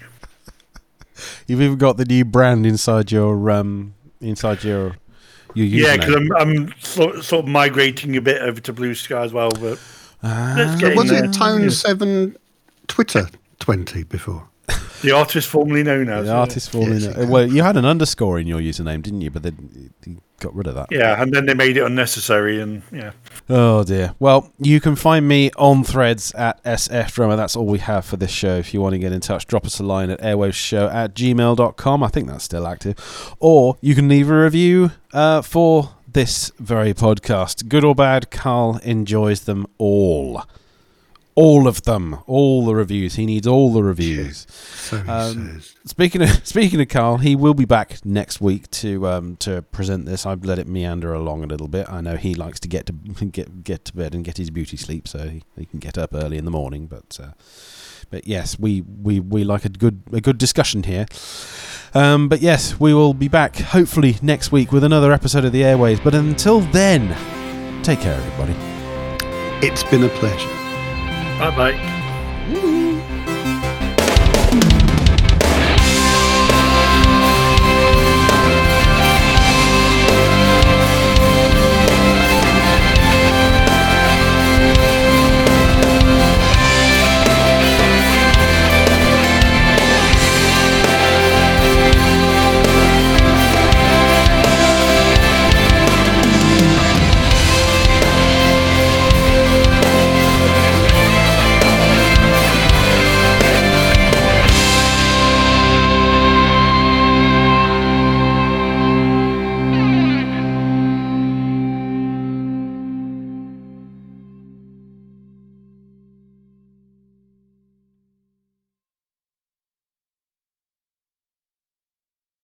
You've even got the new brand inside your um inside your your username. Yeah, because I'm, I'm sort, sort of migrating a bit over to Bluesky as well. But Ah, Let's So was in it. Tone Yeah. 7 Twitter 20 before? the artist formerly known as. the yeah. artist formerly Yes, uh, well, you had an underscore in your username, didn't you? But then you got rid of that. Yeah, and then they made it unnecessary, and yeah. Oh dear. Well, you can find me on threads at SF Drummer. That's all we have for this show. If you want to get in touch, drop us a line at airwaveshow at gmail.com. I think that's still active. Or you can leave a review uh, for this very podcast. Good or bad, Carl enjoys them all. All of them. All the reviews. He needs all the reviews. So Um. Speaking of speaking of Carl, he will be back next week to um, to present this. I've let it meander along a little bit. I know he likes to get to get get to bed and get his beauty sleep, so he, he can get up early in the morning. But uh, but yes, we, we, we like a good a good discussion here. Um, but yes, we will be back hopefully next week with another episode of the AirWaves. But until then, take care, everybody. It's been a pleasure. Bye bye.